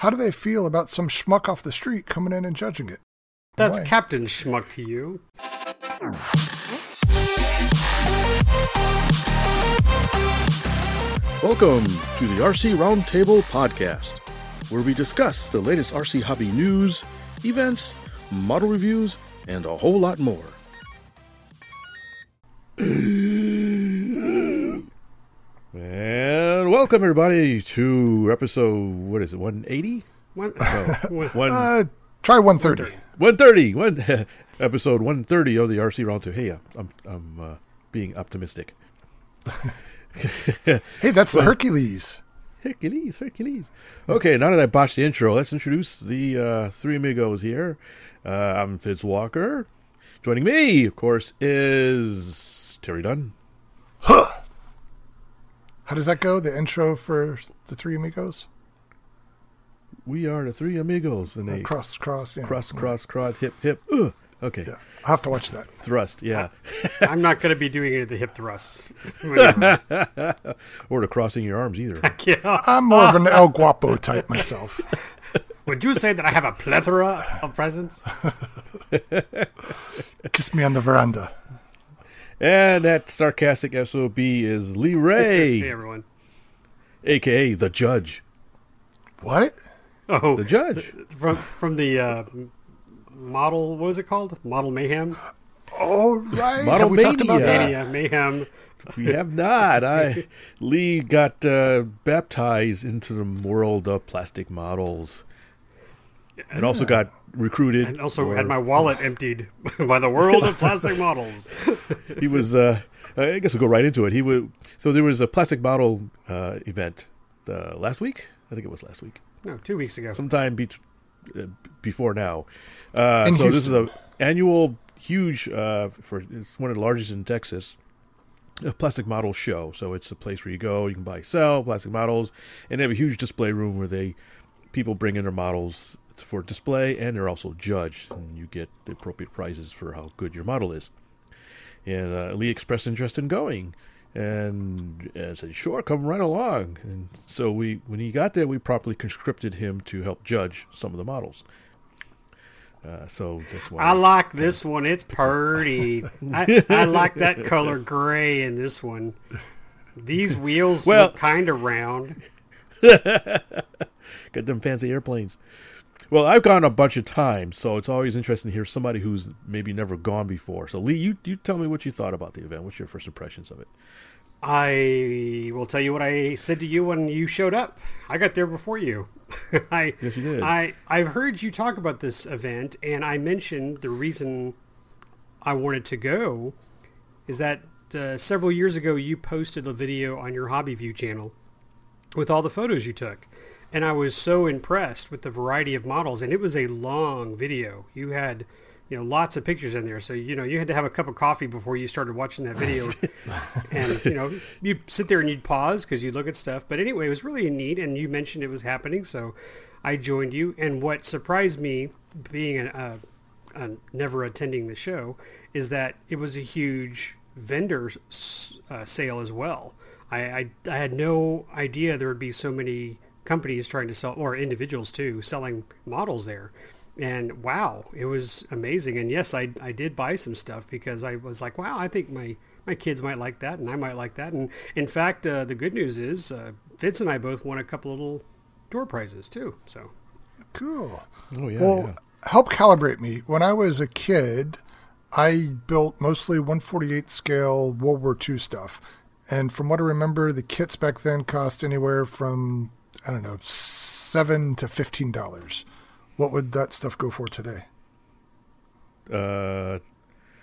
how do they feel about some schmuck off the street coming in and judging it? That's Why? Captain Schmuck to you. Welcome to the RC Roundtable Podcast, where we discuss the latest RC hobby news, events, model reviews, and a whole lot more. And welcome everybody to episode what is it 180 One, one- one Uh, try 130. 130 one episode 130 of the RC Roundtable hey I'm I'm, I'm uh, being optimistic Hey, that's the Hercules. Hercules, Hercules. Okay, now that I botched the intro, let's introduce the uh, three amigos here. Uh, I'm Fitz Walker. Joining me, of course, is Terry Dunn. How does that go? The intro for the three amigos? We are the three amigos, and they Cross, cross, yeah. cross, cross, cross, hip, hip. Ugh. Okay, Yeah, I'll have to watch that. thrust, yeah, I'm not going to be doing any of the hip thrusts. Or the crossing your arms either. I'm more of an El Guapo type myself. Would you say that I have a plethora of presents? Kiss me on the veranda. And that sarcastic sob is Lee Ray. Hey, everyone. aka the Judge. What? Oh, The Judge. from from the uh, model. What was it called? Model Mayhem. Oh, right. Model Have we talked about Mania. that? Mania, Mayhem. We have not. I Lee got uh, baptized into the world of plastic models, and also got recruited. And also for- had my wallet emptied by the world of plastic models. He was. Uh, I guess we'll go right into it. He would. So there was a plastic model uh, event uh, last week. I think it was last week. No, two weeks ago. sometime be- uh, before now. Uh, In so this is Houston. a annual huge uh, for it's one of the largest in Texas. A plastic model show. So it's a place where you go, you can buy, sell plastic models, and they have a huge display room where they people bring in their models for display, and they're also judged, and you get the appropriate prizes for how good your model is. And uh, Lee expressed interest in going, and uh, said, "Sure, come right along." And so we, when he got there, we properly conscripted him to help judge some of the models. Uh, so that's why I like this one. It's pretty. I, I like that color gray in this one. These wheels Well- look kind of round. got them fancy airplanes. Well, I've gone a bunch of times, so it's always interesting to hear somebody who's maybe never gone before. So, Lee, you you tell me what you thought about the event. What's your first impressions of it? I will tell you what I said to you when you showed up. I got there before you. I Yes, you did. I I've heard you talk about this event, and I mentioned the reason I wanted to go is that uh, several years ago you posted a video on your Hobby View channel with all the photos you took. And I was so impressed with the variety of models and it was a long video. You had, you know, lots of pictures in there. So, you know, you had to have a cup of coffee before you started watching that video. and, you know, you'd sit there and you'd pause because you'd look at stuff. But anyway, it was really neat and you mentioned it was happening. So I joined you. And what surprised me being an, uh, uh, never attending the show is that it was a huge vendor uh, sale as well. I, I, I had no idea there would be so many companies trying to sell, or individuals too, selling models there. And wow, it was amazing. And yes, I, I did buy some stuff because I was like, wow, I think my, my kids might like that and I might like that. And in fact, uh, the good news is uh, Fitz and I both won a couple little door prizes too. So Cool. Oh yeah, well, yeah. help calibrate me. When I was a kid, I built mostly 148 scale World War II stuff. And from what I remember, the kits back then cost anywhere from, I don't know, 7 to $15. What would that stuff go for today? Uh,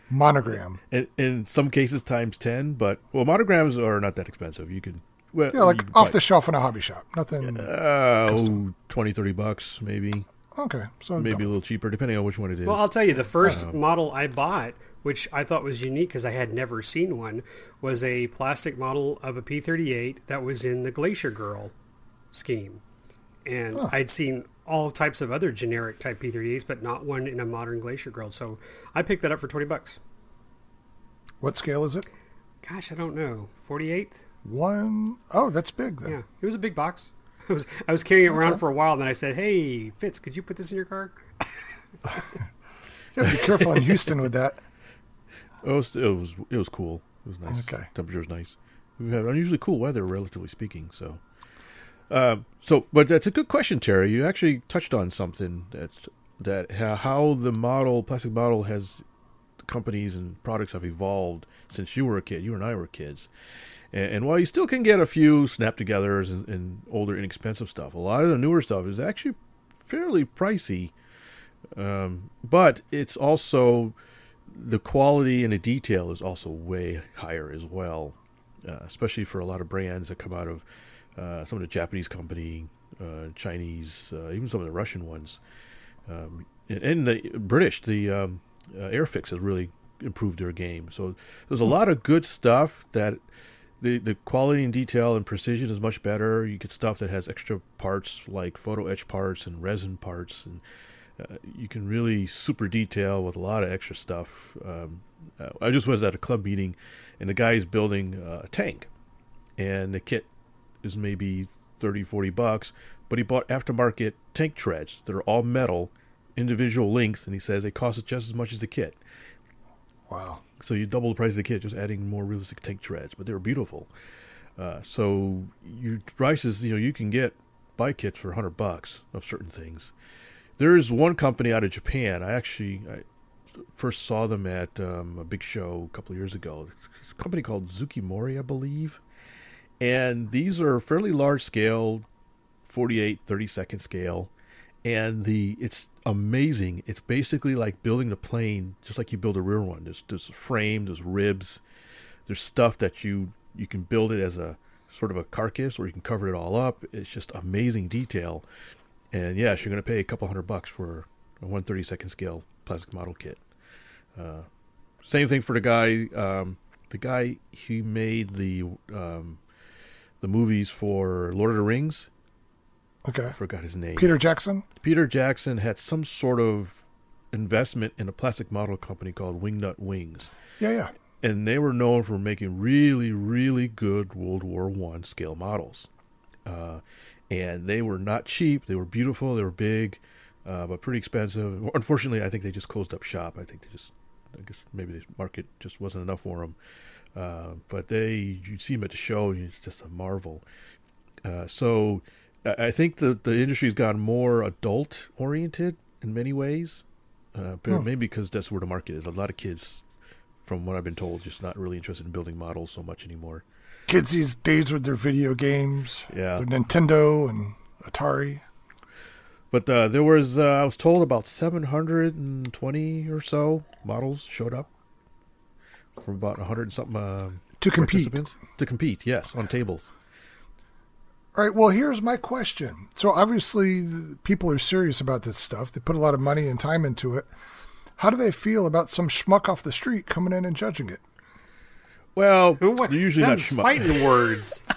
Monogram. in, in some cases, times ten. But well, monograms are not that expensive. You can well, Yeah, like off buy- the shelf in a hobby shop. Nothing. Uh, oh, 20, 30 bucks, maybe. Okay. So Maybe a little cheaper, depending on which one it is. Well, I'll tell you, the first model I bought, which I thought was unique because I had never seen one, was a plastic model of a P-38 that was in the Glacier Girl scheme. And I'd seen all types of other generic type P-38s, but not one in a modern Glacier Girl. So I picked that up for 20 bucks. What scale is it? Gosh, I don't know. 48th? One oh that's big then. Yeah, it was a big box. I was I was carrying it around for a while, and then I said, "Hey, Fitz, could you put this in your car?" You have to be careful in Houston with that. Oh, it was it was it was cool. It was nice. Okay. Temperature was nice. We had unusually cool weather, relatively speaking. So, uh, so but that's a good question, Terry. You actually touched on something that that how, how the model plastic model has companies and products have evolved since you were a kid. You and I were kids. And, and while you still can get a few snap togethers and, and older inexpensive stuff, a lot of the newer stuff is actually fairly pricey. Um, but it's also the quality and the detail is also way higher as well, uh, especially for a lot of brands that come out of uh, some of the Japanese company, uh, Chinese, uh, even some of the Russian ones, um, and, and the British. The um, uh, Airfix has really improved their game. So there's a lot of good stuff that the the quality and detail and precision is much better. You get stuff that has extra parts like photo etch parts and resin parts and uh, you can really super detail with a lot of extra stuff. Um, uh, I just was at a club meeting, and the guy is building uh, a tank, and the kit is maybe 30, 40 bucks, but he bought aftermarket tank treads that are all metal, individual lengths, and he says they cost just as much as the kit. Wow. So you double the price of the kit, just adding more realistic tank treads, but they were beautiful. Uh, so your prices, you know, you can get bike kits for 100 bucks of certain things there's one company out of Japan. I actually I first saw them at um, a big show a couple of years ago. It's a company called Zoukei-Mura, I believe. And these are fairly large scale, 48, 30 second scale. And the it's amazing. It's basically like building the plane, just like you build a rear one. There's there's a frame, there's ribs, there's stuff that you you can build it as a sort of a carcass, or you can cover it all up. It's just amazing detail. And yes, you're going to pay a couple hundred bucks for a 132nd scale plastic model kit. Uh, same thing for the guy. Um, the guy he made the um, the movies for Lord of the Rings. Okay. I forgot his name. Peter Jackson. Peter Jackson had some sort of investment in a plastic model company called Wingnut Wings. Yeah, yeah. And they were known for making really, really good World War One scale models. Uh, and they were not cheap. They were beautiful. They were big, uh, but pretty expensive. Unfortunately, I think they just closed up shop. I think they just, I guess maybe the market just wasn't enough for them. Uh, but they, you see them at the show, and it's just a marvel. Uh, so I think the the industry's gone more adult oriented in many ways, uh, but Hmm. maybe because that's where the market is. A lot of kids, from what I've been told, just not really interested in building models so much anymore. Kids these days with their video games, Yeah. their Nintendo and Atari. But uh, there was, uh, I was told about 720 or so models showed up from about 100 and something uh, To compete. participants. To compete, yes, on tables. All right. Well, here's my question. So obviously, the people are serious about this stuff. They put a lot of money and time into it. How do they feel about some schmuck off the street coming in and judging it? Well, Who- what- they're usually not them's schmuck. fighting words.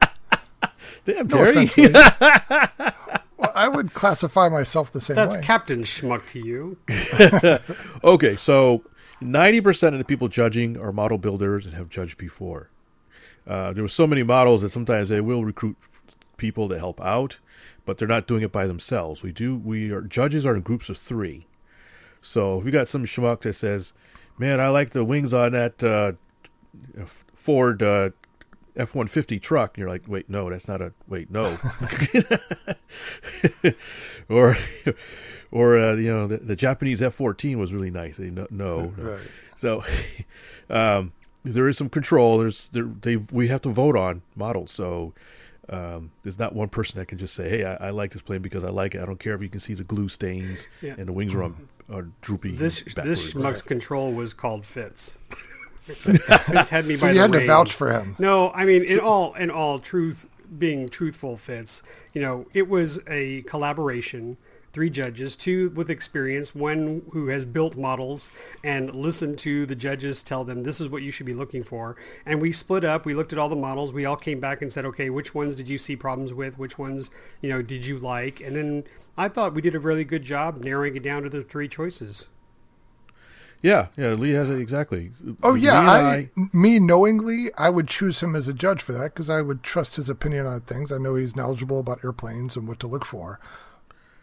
Damn, No Terry. offense. Well, I would classify myself the same That's way. Captain Schmuck to you. okay, so 90% of the people judging are model builders and have judged before. Uh, there were so many models that sometimes they will recruit people to help out, but they're not doing it by themselves. We do. We are judges are in groups of three. So if we got some schmuck that says, "Man, I like the wings on that uh, Ford uh, F one fifty truck," and you're like, "Wait, no, that's not a wait, no," or or uh, you know the, the Japanese F fourteen was really nice. They no, no, no. Right. So um, there is some control. There's there they we have to vote on models. So um, there's not one person that can just say, "Hey, I, I like this plane because I like it." I don't care if you can see the glue stains Yeah. and the wings are, on, are droopy. This backwards. this Schmuck's control was called Fitz. Fitz had me So by you had to vouch for him. No, I mean in all in all truth, being truthful, Fitz. You know, it was a collaboration. Three judges, two with experience, one who has built models and listened to the judges tell them this is what you should be looking for. And we split up. We looked at all the models. We all came back and said, okay, which ones did you see problems with? Which ones, you know, did you like? And then I thought we did a really good job narrowing it down to the three choices. Yeah, yeah, Lee has it exactly. Oh yeah, and I, me knowingly, I would choose him as a judge for that because I would trust his opinion on things. I know he's knowledgeable about airplanes and what to look for,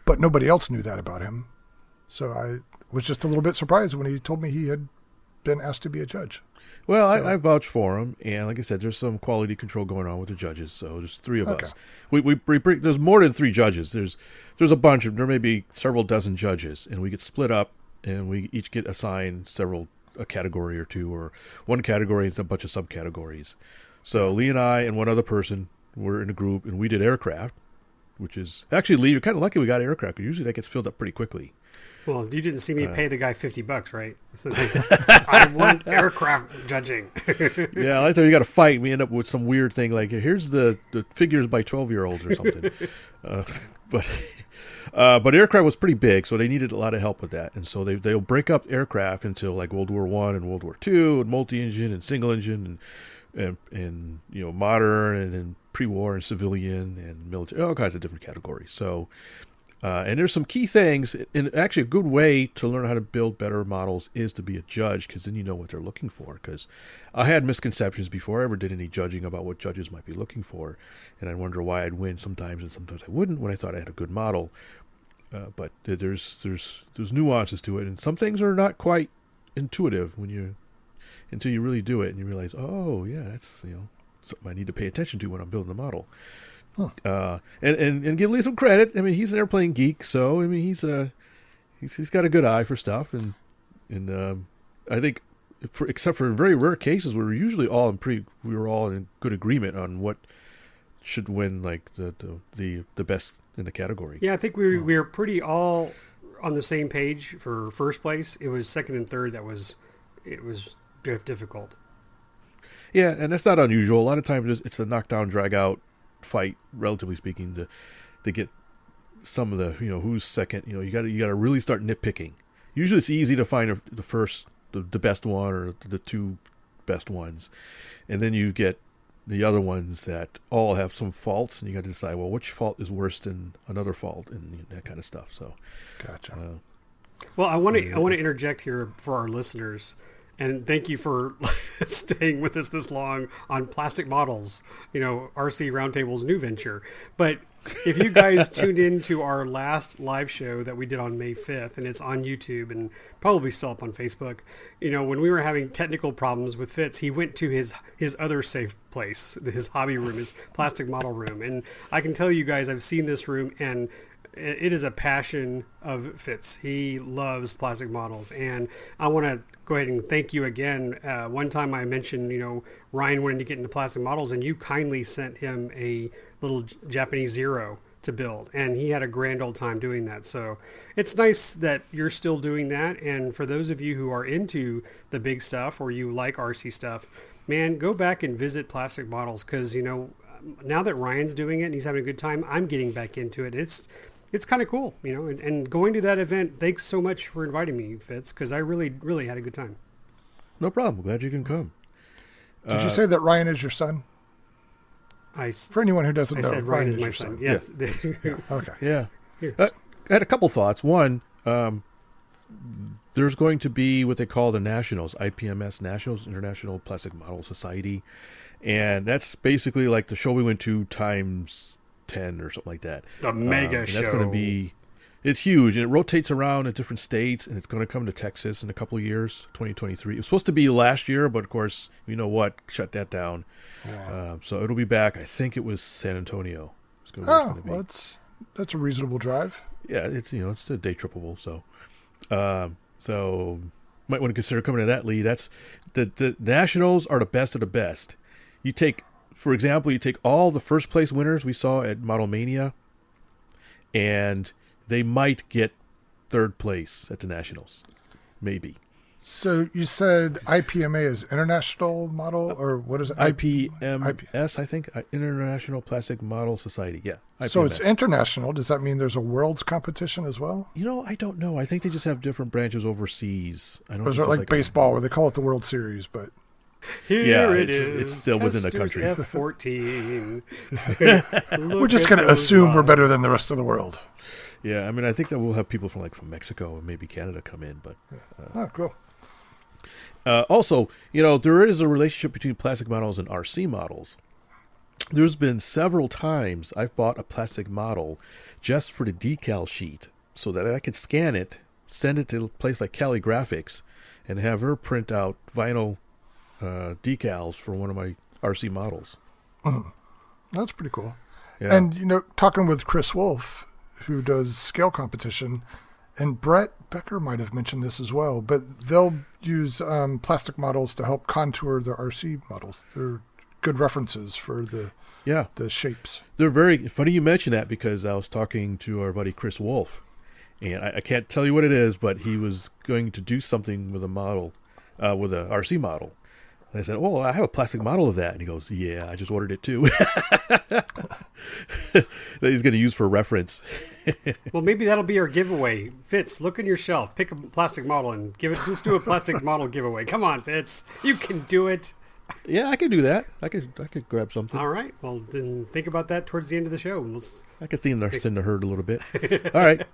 but nobody else knew that about him. So I was just a little bit surprised when he told me he had been asked to be a judge. Well, So- I, I vouch for him, and like I said, there's some quality control going on with the judges. So there's three of Okay. us. We, we we there's more than three judges. There's there's a bunch of there may be several dozen judges, and we get split up, and we each get assigned several a category or two, or one category and a bunch of subcategories. So Lee and I and one other person were in a group, and we did aircraft, which is actually Lee. You're kind of lucky we got aircraft. Usually that gets filled up pretty quickly. Well, you didn't see me Uh. pay the guy fifty bucks, right? I want aircraft judging. yeah, I thought you got to fight. We end up with some weird thing like here's the, the figures by twelve year olds or something. uh, but uh, but aircraft was pretty big, so they needed a lot of help with that. And so they they'll break up aircraft into like World War One and World War Two, and multi engine and single engine, and, and and you know modern and then pre war and civilian and military, all kinds of different categories. So. Uh, and there's some key things, and actually a good way to learn how to build better models is to be a judge, because then you know what they're looking for. Because I had misconceptions before I ever did any judging about what judges might be looking for, and I wonder why I'd win sometimes and sometimes I wouldn't when I thought I had a good model. Uh, but there's there's there's nuances to it, and some things are not quite intuitive when you until you really do it and you realize, oh yeah, that's you know something I need to pay attention to when I'm building the model. Huh. Uh, and, and and give Lee some credit. I mean, he's an airplane geek, so I mean, he's uh, he's he's got a good eye for stuff, and and um, I think, for except for very rare cases, we were usually all in pretty, we were all in good agreement on what should win, like the the the, the best in the category. Yeah, I think we we were pretty all on the same page for first place. It was second and third that was it was dif- difficult. Yeah, and that's not unusual. A lot of times it's- it's a knockdown, drag out fight, relatively speaking, to to get some of the you know who's second. You know, you got to you got to really start nitpicking. Usually, it's easy to find a, the first, the, the best one, or the two best ones, and then you get the other ones that all have some faults, and you got to decide well which fault is worse than another fault, and that kind of stuff. So, Gotcha. uh, Well, I want to I want to interject here for our listeners, and thank you for staying with us this long on plastic models. You know, RC Roundtable's new venture. But if you guys tuned in to our last live show that we did on May 5th, and it's on YouTube and probably still up on Facebook, you know, when we were having technical problems with Fitz, he went to his his other safe place, his hobby room, his plastic model room, and I can tell you guys, I've seen this room and it is a passion of Fitz. He loves plastic models, and I want to go ahead and thank you again. Uh, one time I mentioned, you know, Ryan wanted to get into plastic models, and you kindly sent him a little Japanese Zero to build, and he had a grand old time doing that. So it's nice that you're still doing that. And for those of you who are into the big stuff or you like RC stuff, man, go back and visit plastic models because you know now that Ryan's doing it and he's having a good time, I'm getting back into it. It's it's kind of cool, you know. And, and going to that event, thanks so much for inviting me, Fitz, because I really really had a good time. no problem. Glad you can come. Did uh, you say that Ryan is your son? I, s- For anyone who doesn't I know, said Ryan is my your son. Yeah. Okay. Yeah. Uh, I had a couple thoughts. One, um, there's going to be what they call the Nationals, IPMS Nationals, International Plastic Model Society. And that's basically like the show we went to times 10 or something like that. the mega Um, and show. That's going to be, it's huge. And it rotates around at different states. And it's going to come to Texas in a couple of years, 2023. It was supposed to be last year, but of course, you know what? Shut that down. Um, so it'll be back. I think it was San Antonio. It's gonna, Oh, gonna be. well, that's that's a reasonable drive. Yeah, it's you know it's a day trippable, so um, so might want to consider coming to that lead. That's the the nationals are the best of the best. You take, for example, you take all the first place winners we saw at Model Mania, and they might get third place at the nationals, maybe. So you said IPMA is international model, or what is it? IPMS, I think, International Plastic Model Society. Yeah, So it's international. Does that mean there's a world's competition as well? you know I don't know. I think they just have different branches overseas. I don't. Or is it like a- baseball where they call it the World Series? But Here Yeah, it it's- is. it's still within the country. F14. we're just going to assume we're better than the rest of the world. Yeah, I mean, I think that we'll have people from like from Mexico and maybe Canada come in, but Oh, cool. Uh, also, you know, there is a relationship between plastic models and RC models. There's been several times I've bought a plastic model just for the decal sheet so that I could scan it, send it to a place like Callie Graphics, and have her print out vinyl uh, decals for one of my RC models. That's pretty cool. Yeah. And you know, talking with Chris Wolf, who does scale competition, and Brett Becker might have mentioned this as well, but they'll use um, plastic models to help contour the RC models. They're good references for the yeah, the shapes. they're very funny you mention that because I was talking to our buddy Chris Wolf, and I, I can't tell you what it is, but he was going to do something with a model, uh, with a RC model. And I said, "Oh, I have a plastic model of that." And he goes, "Yeah, I just ordered it too." that he's going to use for reference. Well, maybe that'll be our giveaway. Fitz, look in your shelf, pick a plastic model, and give it. Let's do a plastic model giveaway. Come on, Fitz, you can do it. Yeah, I could do that. I could I could grab something. All right. Well, then think about that towards the end of the show. Let's, I could thin the, thin the herd a little bit. All right.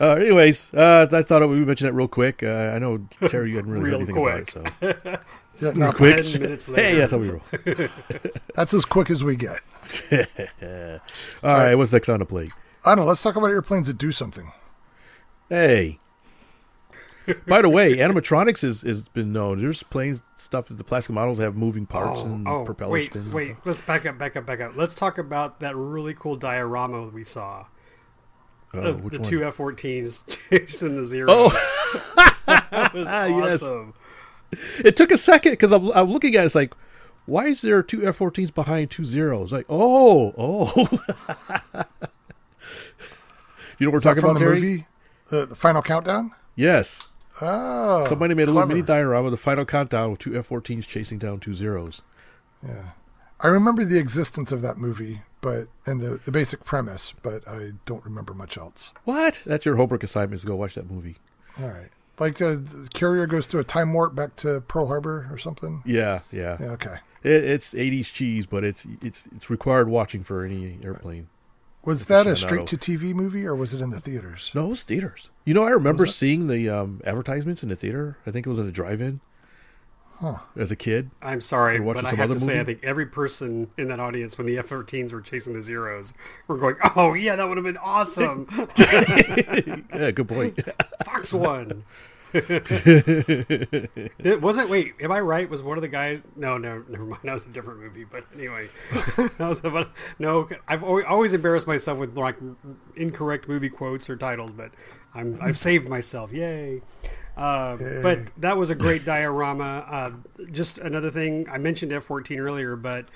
Uh, anyways, uh, I thought we would mention that real quick. Uh, I know Terry, you hadn't really Real heard anything quick. about it, so Yeah, now, quick. ten minutes later. hey, that's how we roll. that's as quick as we get. All right, what's next on the plate? I don't know. Let's talk about airplanes that do something. Hey. By the way, animatronics is has been known. There's planes stuff that the plastic models have moving parts Oh, and oh, propeller wait, spins. and wait. Let's back up, back up, back up. Let's talk about that really cool diorama we saw. Oh, which the two F-14s chasing the zero. Oh, that was yes. awesome. it took a second because I'm, I'm looking at it, it's like, why is there two F-14s behind two zeros? Like, oh, oh. you know what we're Is talking about, the Terry? movie, the, the Final Countdown. Yes. Oh, Somebody made a little mini diorama of the final countdown with two F-14s chasing down two zeros. Yeah, I remember the existence of that movie, but and the the basic premise, but I don't remember much else. What? That's your homework assignment is to go watch that movie. All right, like uh, the carrier goes through a time warp back to Pearl Harbor or something. Yeah, yeah. Yeah, okay. It, it's 80s cheese, but it's it's it's required watching for any airplane. Was that a straight to TV movie or was it in the theaters? No, it was theaters. You know, I remember seeing the um, advertisements in the theater. I think it was in the drive-in Huh. as a kid. I'm sorry, but I have to say, I think every person in that audience, when the F-13s were chasing the zeros, were going, "Oh yeah, that would have been awesome." yeah, good point. Fox one. It wasn't. Wait, am I right? Was one of the guys? No, no, never mind. That was a different movie. But anyway, that was about. No, I've always, always embarrassed myself with like incorrect movie quotes or titles, but I'm I've saved myself. Yay! Uh, but that was a great diorama. Uh, just another thing I mentioned F14 earlier, but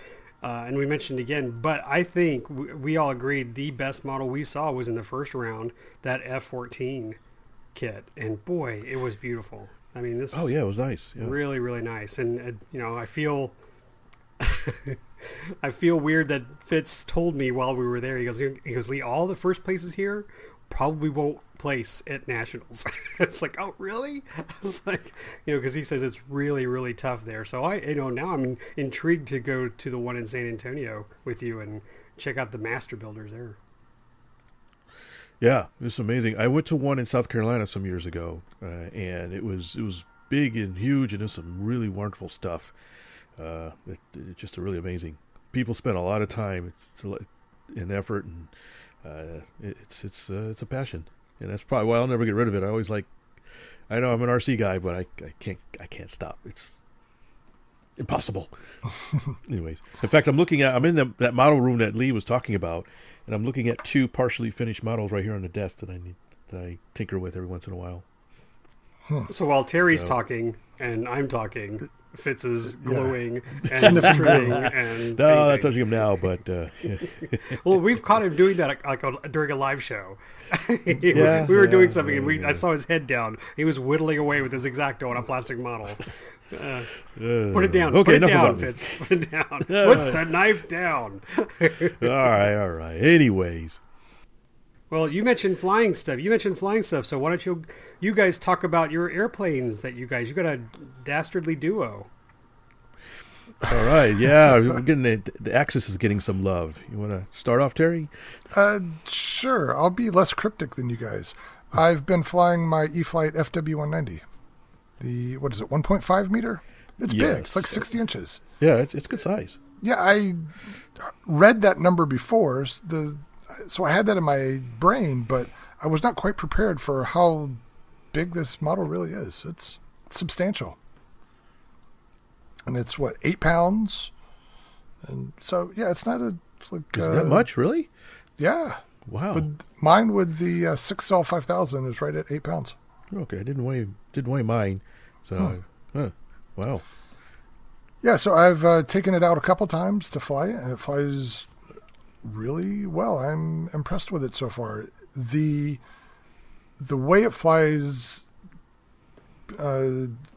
uh, and we mentioned again. But I think we, we all agreed the best model we saw was in the first round that F14 kit, and boy, it was beautiful. I mean, this oh yeah, it was nice. Yeah. really really nice and uh, you know i feel i feel weird that fitz told me while we were there he goes he goes lee all the first places here probably won't place at nationals it's like oh really it's like you know because he says it's really really tough there so i you know now i'm intrigued to go to the one in san antonio with you and check out the master builders there Yeah, it was amazing. I went to one in South Carolina some years ago, uh, and it was it was big and huge, and there's some really wonderful stuff. Uh, it, it's just a really amazing. People spend a lot of time, it's lot- and effort, and uh, it, it's it's uh, it's a passion, and that's probably why I'll never get rid of it. I always like. I know I'm an RC guy, but I, I can't I can't stop. It's impossible. Anyways, in fact, I'm looking at I'm in the, that model room that Lee was talking about, and I'm looking at two partially finished models right here on the desk that I need that I tinker with every once in a while. So while terry's So- talking and i'm talking fitz is Yeah. glowing and trimming and No, I'm not touching him now, but uh, Well, we've caught him doing that like a, during a live show. Yeah, we were yeah, doing something, and we yeah. I saw his head down. He was whittling away with his exacto on a plastic model. Uh, uh, put it down. Okay, put it down. Fitz. Put it down. Put the knife down. all right, all right. Anyways, Well, you mentioned flying stuff. You mentioned flying stuff. So why don't you you guys talk about your airplanes that you guys you got a dastardly duo. all right, yeah, we're getting the, the Axis is getting some love. You want to start off, Terry? Uh, sure. I'll be less cryptic than you guys. I've been flying my E-flite FW190. the what is it, 1.5 meter? It's big. It's like 60 inches. Yeah, it's, it's good size. Yeah, I read that number before. The so I had that in my brain, but I was not quite prepared for how big this model really is. It's substantial, and it's what eight pounds, and so yeah, it's not a it's like Is uh, that much, really? Yeah, Wow. with mine with the uh, six cell five thousand is right at eight pounds. okay, I didn't weigh didn't weigh mine. So, huh. wow. Yeah, so I've uh, taken it out a couple times to fly it, and it flies really well. I'm impressed with it so far. the The way it flies uh,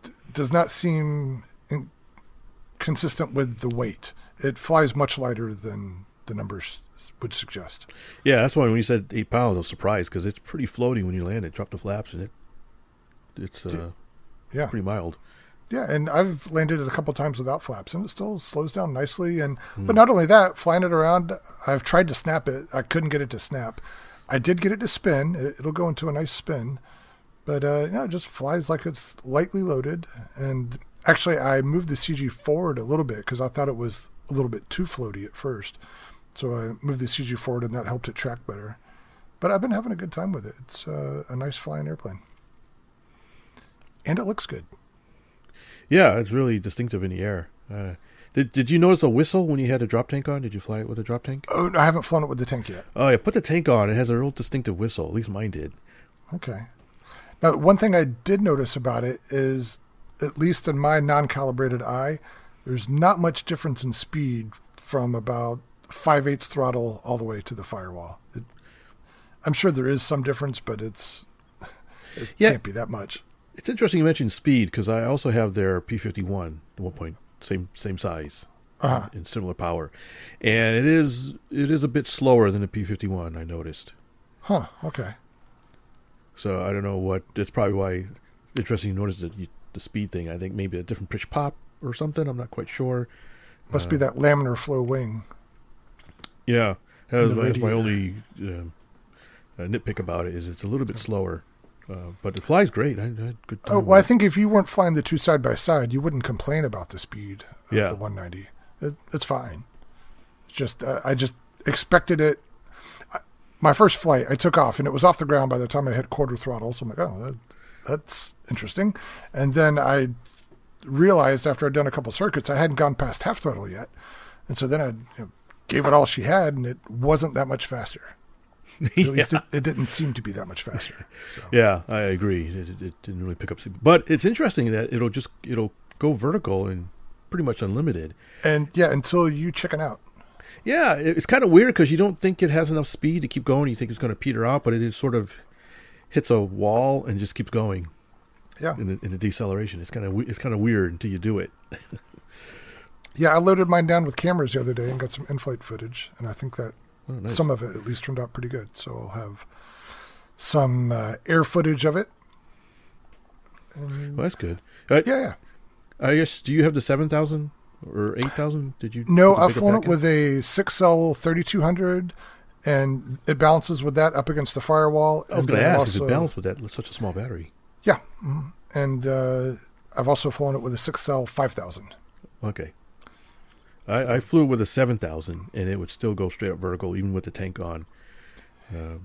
d- does not seem in- consistent with the weight. It flies much lighter than the numbers would suggest. Yeah, that's why when you said eight pounds, I was surprised because it's pretty floaty when you land it. Drop the flaps and it, it's uh, Yeah, pretty mild. Yeah, and I've landed it a couple times without flaps, and it still slows down nicely. And but not only that, flying it around, I've tried to snap it. I couldn't get it to snap. I did get it to spin. It, it'll go into a nice spin, but uh, yeah, it just flies like it's lightly loaded. And actually, I moved the CG forward a little bit because I thought it was a little bit too floaty at first. So I moved the CG forward, and that helped it track better. But I've been having a good time with it. It's uh, a nice flying airplane, and it looks good. Yeah, it's really distinctive in the air. Uh, did Did you notice a whistle when you had a drop tank on? Did you fly it with a drop tank? Oh, no, I haven't flown it with the tank yet. Oh yeah, put the tank on. It has a real distinctive whistle. At least mine did. Okay. Now, one thing I did notice about it is, at least in my non-calibrated eye, there's not much difference in speed from about five eighths throttle all the way to the firewall. It, I'm sure there is some difference, but it's it Yeah. can't be that much. It's interesting you mentioned speed because I also have their P51, one point same same size Uh-huh. and similar power, and it is it is a bit slower than the P51. I noticed. Huh. Okay. So I don't know what. That's probably why. It's interesting you noticed that you, the speed thing. I think maybe a different pitch pop or something. I'm not quite sure. Must be that laminar flow wing. Yeah, that was that's my only um, uh, nitpick about it. Is it's a little bit slower, uh, but it flies great. I, I had good time. Oh, well, I think if you weren't flying the two side by side, you wouldn't complain about the speed of Yeah. the 190. It, it's fine. It's just uh, I just expected it. I, my first flight, I took off and it was off the ground by the time I hit quarter throttle. So I'm like, oh, that, that's interesting. And then I realized after I'd done a couple circuits, I hadn't gone past half throttle yet, and so then I you know, gave it all she had, and it wasn't that much faster. At least it, it didn't seem to be that much faster. So. yeah, I agree. It, it, it didn't really pick up speed, but it's interesting that it'll just it'll go vertical and pretty much unlimited. And yeah, until you chicken out. Yeah, it's kind of weird because you don't think it has enough speed to keep going. You think it's going to peter out, but it is sort of hits a wall and just keeps going Yeah. in the, in the deceleration. It's kind of it's kind of weird until you do it. Yeah, I loaded mine down with cameras the other day and got some in-flight footage, and I think that Oh, nice. some of it at least turned out pretty good. So I'll have some uh, air footage of it. And Well, that's good. Uh, yeah, yeah. I guess. Do you have the seven thousand or eight thousand? Did you? No, I've flown it with a six cell 3200, and it balances with that up against the firewall. I was going to ask if it balanced with that. Such a small battery. Yeah, mhm. and uh, I've also flown it with a six cell 5000. Okay. I, I flew with a seven thousand, and it would still go straight up vertical, even with the tank on. Uh,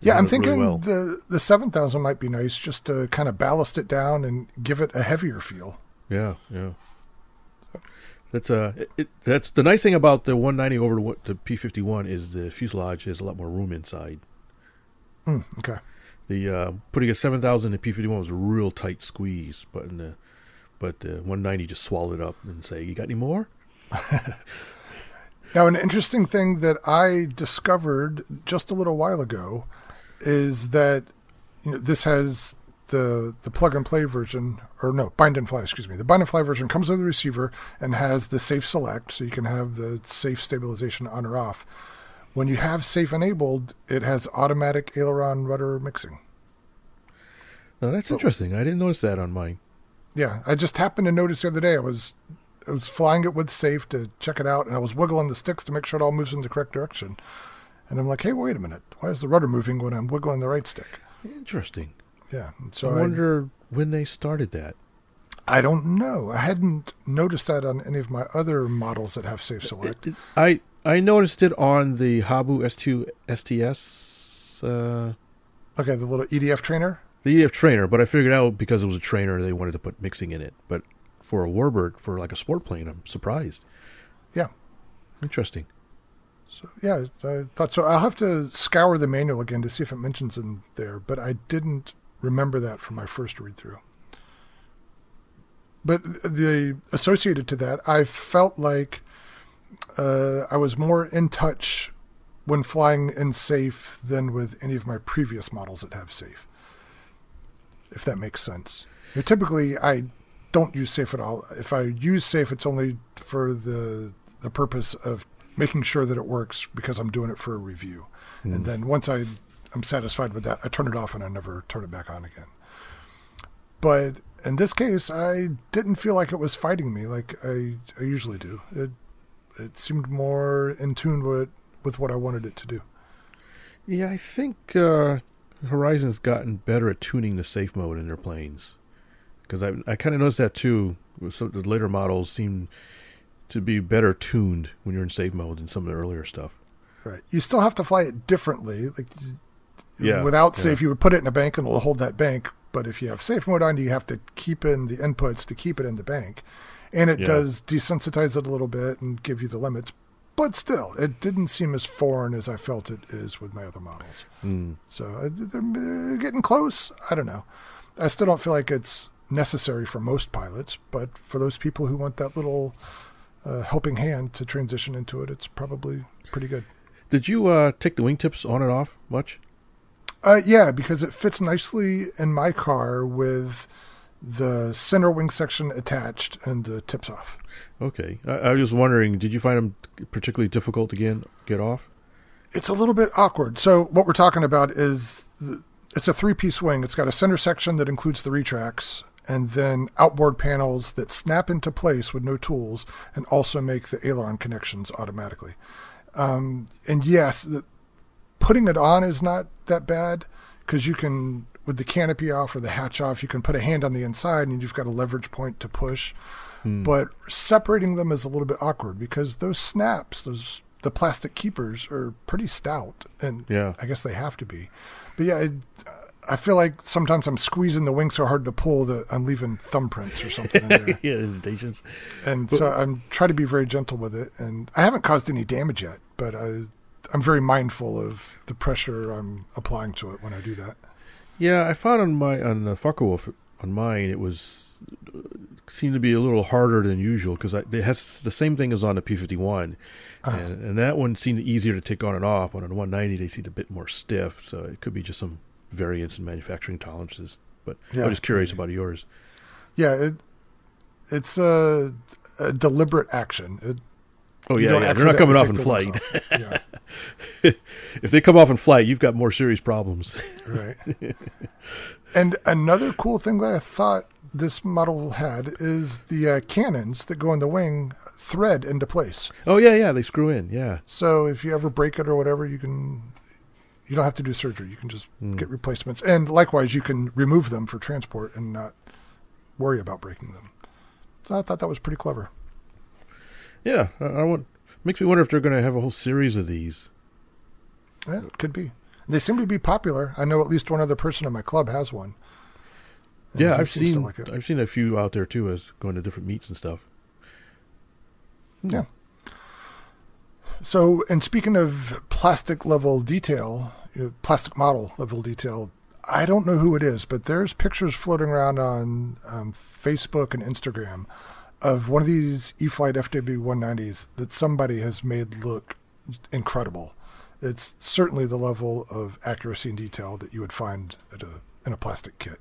Yeah, I'm went really thinking well. the the 7000 might be nice just to kind of ballast it down and give it a heavier feel. Yeah, yeah. That's uh, it, it, that's the nice thing about the 190 over to the P51 is the fuselage has a lot more room inside. Mm, okay. The uh, putting a 7000 in the P51 was a real tight squeeze, but in the but the 190 just swallowed it up and say, "You got any more?" Now, an interesting thing that I discovered just a little while ago is that you know, this has the the plug and play version, or no, bind and fly. Excuse me. The bind and fly version comes with the receiver and has the safe select, so you can have the safe stabilization on or off. When you have safe enabled, it has automatic aileron rudder mixing. No, that's interesting. I didn't notice that on mine. Yeah, I just happened to notice the other day. I was I was flying it with safe to check it out, and I was wiggling the sticks to make sure it all moves in the correct direction. And I'm like, hey, wait a minute, why is the rudder moving when I'm wiggling the right stick? Interesting. Yeah, and so I I, wonder when they started that. I don't know. I hadn't noticed that on any of my other models that have Safe Select. I I noticed it on the Habu S2 STS, uh, Okay, the little EDF trainer. the EF trainer, but I figured out because it was a trainer they wanted to put mixing in it. But for a warbird, for like a sport plane, I'm surprised. Yeah. Interesting. So yeah, I thought so. I'll have to scour the manual again to see if it mentions in there, but I didn't remember that from my first read through. But the associated to that, I felt like uh, I was more in touch when flying in safe than with any of my previous models that have safe. If that makes sense. You know, typically, I don't use safe at all. If I use safe, it's only for the the purpose of making sure that it works because I'm doing it for a review. And then once I I'm satisfied with that, I turn it off and I never turn it back on again. But in this case, I didn't feel like it was fighting me like I, I usually do. It it seemed more in tune with with what I wanted it to do. Yeah, I think uh, Horizon's gotten better at tuning the safe mode in their planes. Because I I kind of noticed that too. With some, the later models seem to be better tuned when you're in safe mode than some of the earlier stuff. Right. You still have to fly it differently. Like Yeah, without yeah. safe, you would put it in a bank and it'll hold that bank. But if you have safe mode on, you have to keep in the inputs to keep it in the bank, and it Yeah. does desensitize it a little bit and give you the limits. But still, it didn't seem as foreign as I felt it is with my other models. Mm. So uh, they're they're getting close. I don't know. I still don't feel like it's necessary for most pilots, but for those people who want that little uh, helping hand to transition into it, it's probably pretty good. Did you uh, take the wingtips on and off much? Uh, yeah, because it fits nicely in my car with the center wing section attached and the tips off. Okay, I, I was wondering, did you find them particularly difficult to get get off? It's a little bit awkward. So what we're talking about is the, it's a three-piece wing. It's got a center section that includes the retracts, and then outboard panels that snap into place with no tools, and also make the aileron connections automatically. Um, and yes, the, putting it on is not that bad because you can, with the canopy off or the hatch off, you can put a hand on the inside and you've got a leverage point to push. But separating them is a little bit awkward because those snaps, those the plastic keepers, are pretty stout, and Yeah. I guess they have to be. But yeah, it, I feel like sometimes I'm squeezing the wing so hard to pull that I'm leaving thumbprints or something in there. yeah, invitations. and so I'm trying to be very gentle with it, and I haven't caused any damage yet, but I, I'm very mindful of the pressure I'm applying to it when I do that. Yeah, I found on my on the Focke-Wulf on mine it was uh, seemed to be a little harder than usual because it has the same thing as on the P51, Uh-huh. and, and that one seemed easier to take on and off. But on a 190, they seemed a bit more stiff, so it could be just some variance in manufacturing tolerances. But Yeah, I'm just curious about yours. Yeah, it, it's a, a deliberate action. It, Oh yeah, yeah, they're not coming off in flight. take the wings off. Yeah. if they come off in flight, you've got more serious problems. Right. and another cool thing that I thought this model had is the uh, cannons that go in the wing thread into place. oh yeah, yeah, they screw in. Yeah, So if you ever break it or whatever, you can you don't have to do surgery. You can just Hmm. get replacements. And likewise, you can remove them for transport and not worry about breaking them. So I thought that was pretty clever. yeah. I, I want makes me wonder if they're going to have a whole series of these. Yeah, it could be. They seem to be popular. I know at least one other person in my club has one. And Yeah, I've seen like. I've seen a few out there too, as going to different meets and stuff. Yeah. So, and speaking of plastic level detail, plastic model level detail, I don't know who it is, but there's pictures floating around on um, Facebook and Instagram of one of these E-flite FW190s that somebody has made look incredible. It's certainly the level of accuracy and detail that you would find at a in a plastic kit.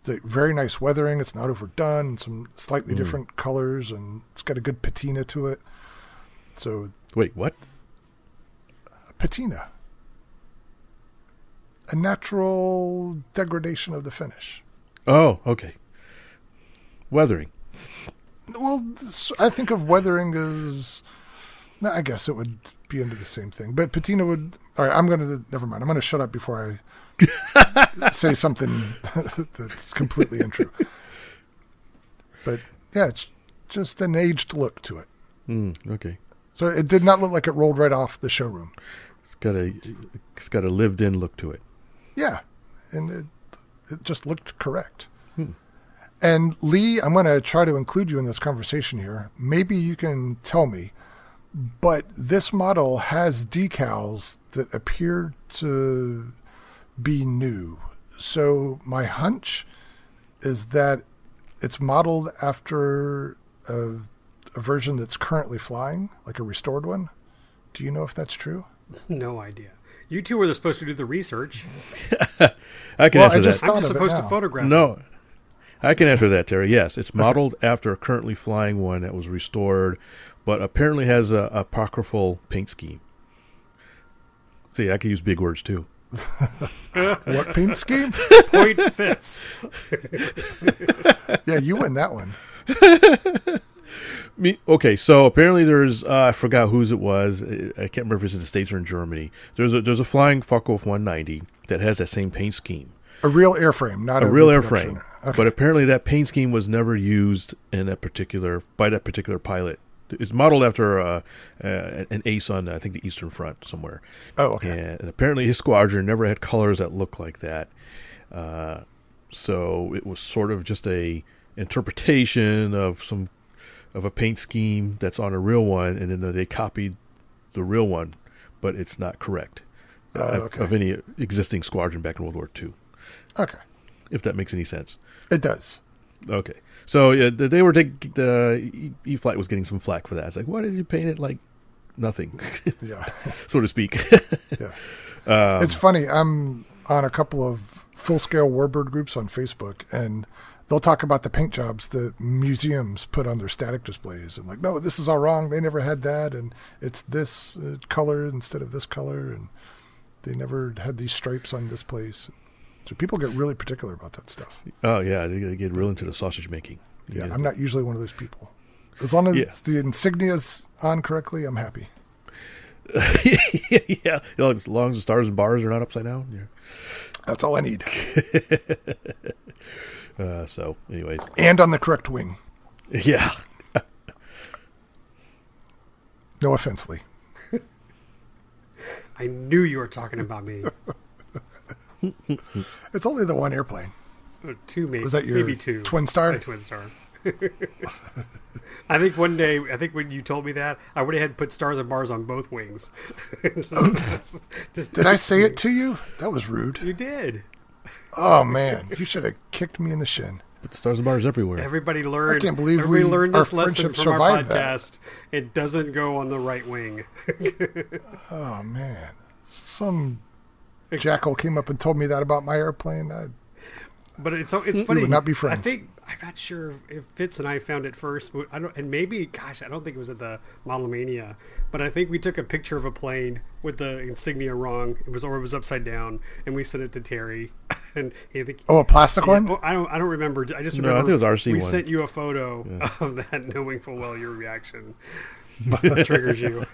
It's a very nice weathering. It's not overdone. Some slightly Mm. different colors, and it's got a good patina to it. So Wait, what? patina, a natural degradation of the finish. Oh, okay. Weathering. Well, this- I think of weathering as. No, I guess it would be into the same thing, but patina would. All right, I'm going to. Never mind. I'm going to shut up before I say something that's completely untrue. But yeah, it's just an aged look to it. Mm, okay. So it did not look like it rolled right off the showroom. It's got a it's got a lived in look to it. Yeah, and it it just looked correct. Hmm. And Lee, I'm going to try to include you in this conversation here. Maybe you can tell me, but this model has decals that appear to be new. So my hunch is that it's modeled after a, a version that's currently flying, like a restored one. Do you know if that's true? No idea. You two were supposed to do the research. I can Well, answer I just that. I'm just supposed to now. photograph. it. No, I can answer that, Terry. Yes, it's modeled after a currently flying one that was restored, but apparently has a apocryphal paint scheme. See, I can use big words too. What paint scheme? point fits. Yeah, you win that one. Me, okay, so apparently there's uh, I forgot whose it was. I I can't remember if it's in the states or in Germany. There's a there's a flying Focke-Wulf 190 that has that same paint scheme, A real airframe, not a, a real airframe. Okay. But apparently that paint scheme was never used in that particular by that particular pilot. It's modeled after uh, uh, an ace on I think the Eastern Front somewhere. oh, okay. And apparently his squadron never had colors that looked like that. Uh, so it was sort of just a interpretation of some of a paint scheme that's on a real one, and then they copied the real one, but it's not correct Uh, of, okay. of any existing squadron back in World War II. Okay. If that makes any sense. It does. Okay, so yeah, they were taking the E- E flight was getting some flack for that. It's like, why did you paint it like nothing, Yeah. so to speak? Yeah. um, it's funny. I'm on a couple of full scale warbird groups on Facebook, and they'll talk about the paint jobs that museums put on their static displays. And like, no, this is all wrong. They never had that. And it's this uh, color instead of this color. And they never had these stripes on this place. So people get really particular about that stuff. oh yeah, they, get real into the sausage making. Yeah, I'm not usually one of those people. As long as Yeah. the insignia's on correctly, I'm happy. yeah, as long as the stars and bars are not upside down. Yeah. That's all I need. Uh, so, anyways, And on the correct wing. yeah, No offense, Lee. I knew you were talking about me. It's only the one airplane. Uh, two, maybe. Was that your maybe two? twin star? My twin star. I think one day, I think when you told me that, I would have had put stars and bars on both wings. Just- just- Did I say it to you? That was rude. You did. Oh man, you should have kicked me in the shin. But the stars and bars everywhere. Everybody learned. I can't believe we- learned this lesson from our survived that. podcast. It doesn't go on the right wing. Oh man, some jackal came up and told me that about my airplane. I, But it's it's funny. We would not be I friends. think I'm not sure if Fitz and I found it first. but I don't, and maybe, gosh, I don't think it was at the Model Mania, but I think we took a picture of a plane with the insignia wrong. It was or it was upside down, and we sent it to Terry. and he think, oh, a plastic one. oh, I don't, I don't remember. I just No, I think it was RC we one. sent you a photo of that, knowing full well your reaction triggers you.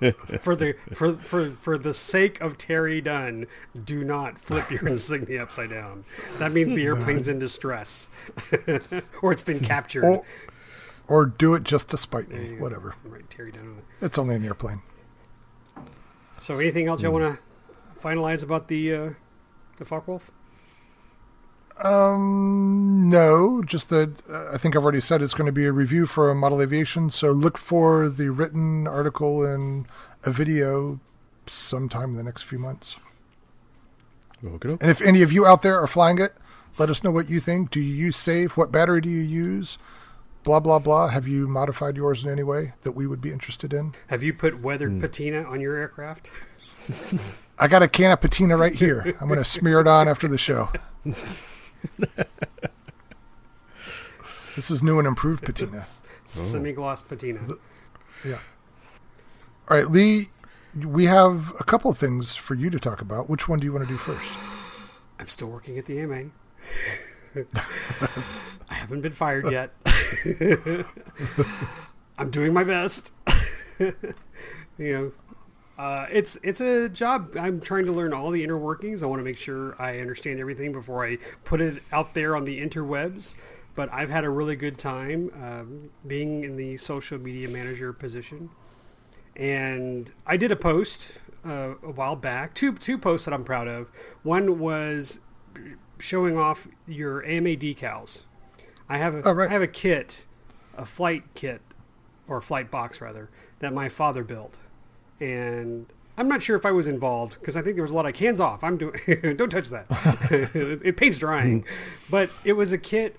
for the for, for for the sake of Terry Dunn, do not flip your insignia upside down. That means the airplane's in distress, or it's been captured. Or, or do it just to spite me. Whatever. Right, Terry Dunn. It's only an airplane. So, anything else you want to finalize about the uh, the Focke-Wulf? Um, no, just that uh, I think I've already said it's going to be a review for Model Aviation. So look for the written article and a video sometime in the next few months. Okay. And if any of you out there are flying it, let us know what you think. Do you use SAFE? What battery do you use? Blah, blah, blah. Have you modified yours in any way that we would be interested in? Have you put weathered Hmm. patina on your aircraft? I got a can of patina right here. I'm going to smear it on after the show. this is new and improved patina. Semi-gloss patina. Yeah. All right, Lee, we have a couple of things for you to talk about. Which one do you want to do first? I'm still working at the AMA. I haven't been fired yet. I'm doing my best. you know, uh, it's it's a job. I'm trying to learn all the inner workings. I want to make sure I understand everything before I put it out there on the interwebs. but I've had a really good time um, being in the social media manager position. And I did a post uh, a while back, two two posts that I'm proud of. One was showing off your AMA decals. I have a Oh, right. I have a kit, a flight kit, or flight box rather, that my father built, and I'm not sure if I was involved because I think there was a lot of hands off. I'm doing don't touch that. it, it paint's drying, but it was a kit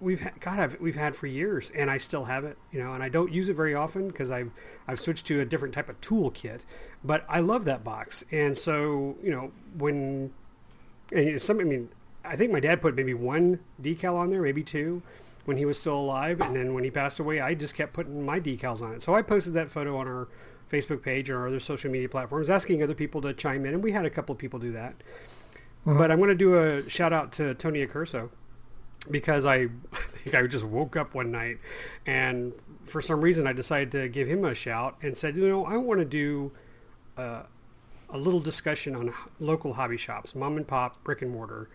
we've had, God I've, we've had for years, and I still have it. You know, and I don't use it very often because I've I've switched to a different type of tool kit. But I love that box, and so you know when and some I mean I think my dad put maybe one decal on there, maybe two. When he was still alive, and then when he passed away, I just kept putting my decals on it. So I posted that photo on our Facebook page our other social media platforms, asking other people to chime in, and we had a couple of people do that. But I'm going to do a shout out to Tony Accurso because I, I think I just woke up one night and for some reason I decided to give him a shout and said, you know, I want to do uh, a little discussion on local hobby shops, mom and pop, brick and mortar,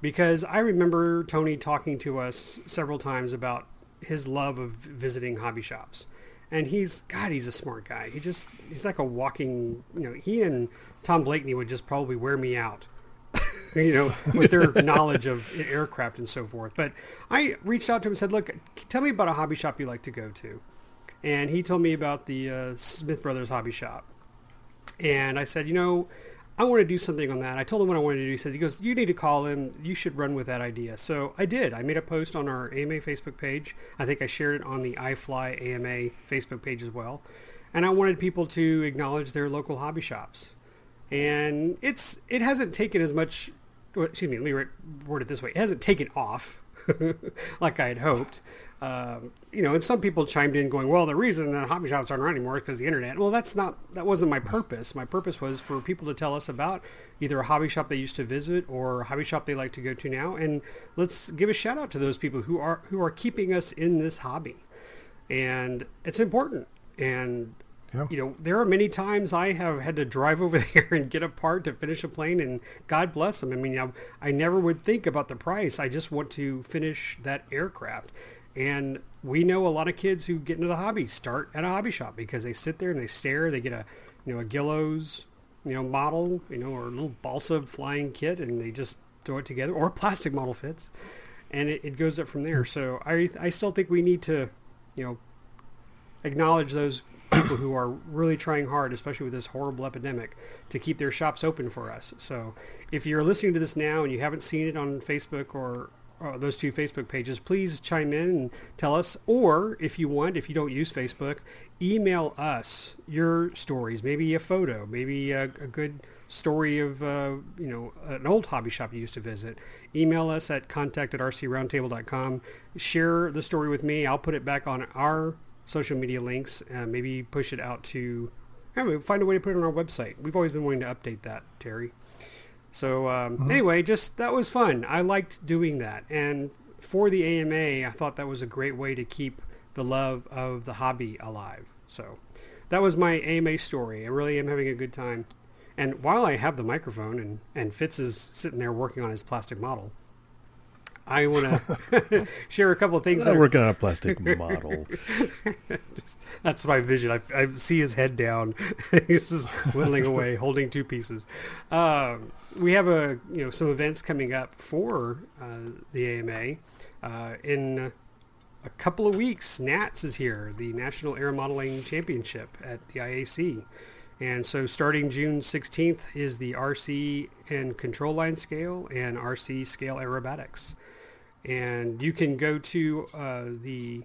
because I remember Tony talking to us several times about his love of visiting hobby shops. And he's God, he's a smart guy. He just he's like a walking, you know, he and Tom Blakeney would just probably wear me out you know, with their knowledge of aircraft and so forth. But I reached out to him and said, look, tell me about a hobby shop you like to go to. And he told me about the uh, Smith Brothers Hobby Shop. And I said, you know, I want to do something on that. I told him what I wanted to do. He said, he goes, you need to call him. You should run with that idea. So I did. I made a post on our AMA Facebook page. I think I shared it on the iFly AMA Facebook page as well. And I wanted people to acknowledge their local hobby shops and it's it hasn't taken as much excuse me let me word it this way it hasn't taken off like i had hoped um, you know and some people chimed in going well the reason that hobby shops aren't around anymore is because of the internet well that's not that wasn't my purpose my purpose was for people to tell us about either a hobby shop they used to visit or a hobby shop they like to go to now and let's give a shout out to those people who are who are keeping us in this hobby and it's important and Yeah. you know, there are many times I have had to drive over there and get a part to finish a plane, and God bless them. I mean, I, I never would think about the price. I just want to finish that aircraft. And we know a lot of kids who get into the hobby start at a hobby shop because they sit there and they stare. They get a, you know, a Guillow's, you know, model, you know, or a little balsa flying kit, and they just throw it together, or plastic model fits, and it, it goes up from there. So I, I still think we need to, you know, acknowledge those people who are really trying hard, especially with this horrible epidemic, to keep their shops open for us. So if you're listening to this now and you haven't seen it on Facebook or, or those two Facebook pages, please chime in and tell us. Or if you want, if you don't use Facebook, email us your stories, maybe a photo, maybe a, a good story of, uh, you know, an old hobby shop you used to visit. Email us at contact at rcroundtable.com. Share the story with me. I'll put it back on our social media links. Uh, maybe push it out to, find a way to put it on our website. We've always been wanting to update that, Terry. So um, anyway, just that was fun. I liked doing that, and for the AMA, I thought that was a great way to keep the love of the hobby alive. So that was my AMA story. I really am having a good time. And while I have the microphone and, and Fitz is sitting there working on his plastic model, I want to share a couple of things. I'm working on a plastic model. That's my vision. I, I see his head down. He's just whittling away, holding two pieces. Um, we have a you know some events coming up for uh, the AMA uh, in a couple of weeks. NATS is here, the National Air Modeling Championship at the IAC. And so starting June 16th is the RC and control line scale and RC scale aerobatics. And you can go to uh, the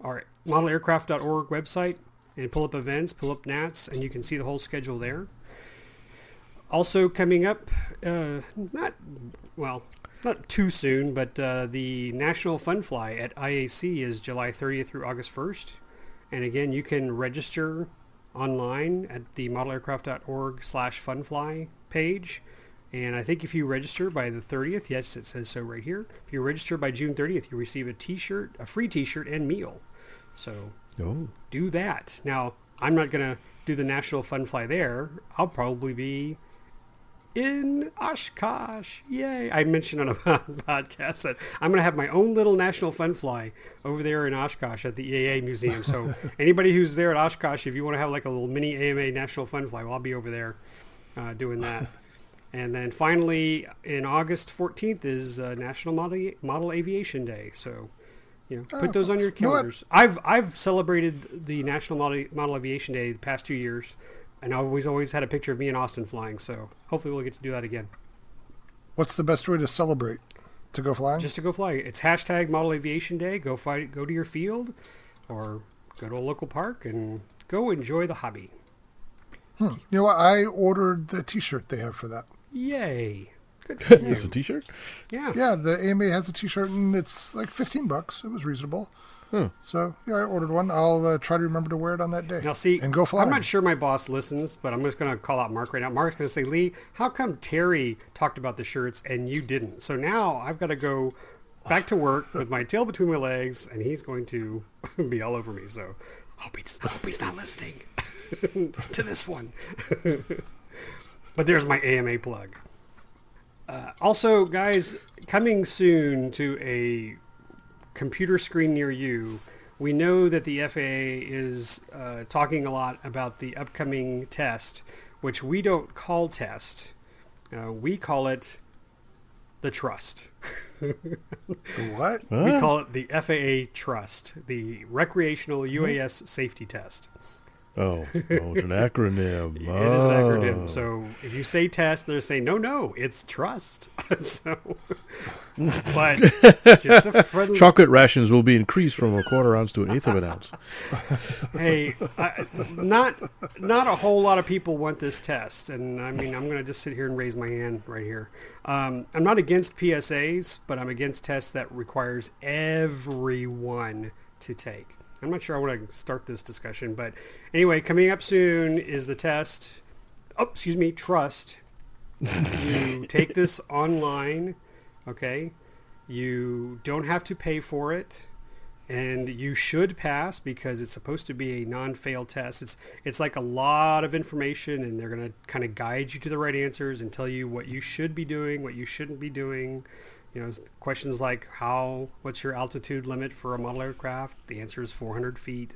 our modelaircraft.org website and pull up events, pull up NATS, and you can see the whole schedule there. Also coming up, uh, not, well, not too soon, but uh, the National Fun Fly at IAC is July 30th through August 1st. And again, you can register online at the modelaircraft.org slash funfly page. And I think if you register by the 30th, yes, it says so right here. If you register by June 30th, you receive a t-shirt, a free t-shirt and meal. So Oh, do that. Now, I'm not going to do the National Fun Fly there. I'll probably be in Oshkosh. Yay. I mentioned on a podcast that I'm going to have my own little National Fun Fly over there in Oshkosh at the EAA Museum. So anybody who's there at Oshkosh, if you want to have like a little mini AMA National Fun Fly, well, I'll be over there uh, doing that. and then finally, in August 14th is uh, National Model, Model Aviation Day. So you know, put Oh, those on your calendars. I've I've celebrated the National Model, Model Aviation Day the past two years, and I always always had a picture of me and Austin flying. So hopefully we'll get to do that again. What's the best way to celebrate? To go flying? Just to go fly. It's hashtag Model Aviation Day. Go fight. Go to your field, or go to a local park and go enjoy the hobby. Hmm. You know what? I ordered the T-shirt they have for that. Yay! Good for It's a you. T-shirt. yeah. Yeah, the AMA has a T-shirt and it's like fifteen bucks. It was reasonable. Hmm. So yeah, I ordered one. I'll uh, try to remember to wear it on that day. Now see, and go flying. I'm not sure my boss listens, but I'm just going to call out Mark right now. Mark's going to say, Lee, how come Terry talked about the shirts and you didn't? So now I've got to go back to work with my tail between my legs, and he's going to be all over me. So I hope he's, I hope he's not listening to this one. but there's my AMA plug. Uh, also, guys, coming soon to a computer screen near you, we know that the FAA is uh, talking a lot about the upcoming test, which we don't call test. Uh, we call it the trust. What? We call it the FAA trust, the recreational UAS safety test. Oh, oh, it's an acronym. It is an Oh. acronym. So if you say test, they're saying, no, no, it's trust. so, but just a friendly Chocolate rations will be increased from a quarter ounce to an eighth of an ounce. hey, I, not not a whole lot of people want this test, and I mean, I'm going to just sit here and raise my hand right here. Um, I'm not against PSAs, but I'm against tests that requires everyone to take. I'm not sure I want to start this discussion, but anyway, coming up soon is the test. Oh, excuse me, trust. you take this online, okay? You don't have to pay for it and you should pass because it's supposed to be a non-fail test. It's it's like a lot of information, and they're going to kind of guide you to the right answers and tell you what you should be doing, what you shouldn't be doing. You know, questions like how, what's your altitude limit for a model aircraft? The answer is 400 feet.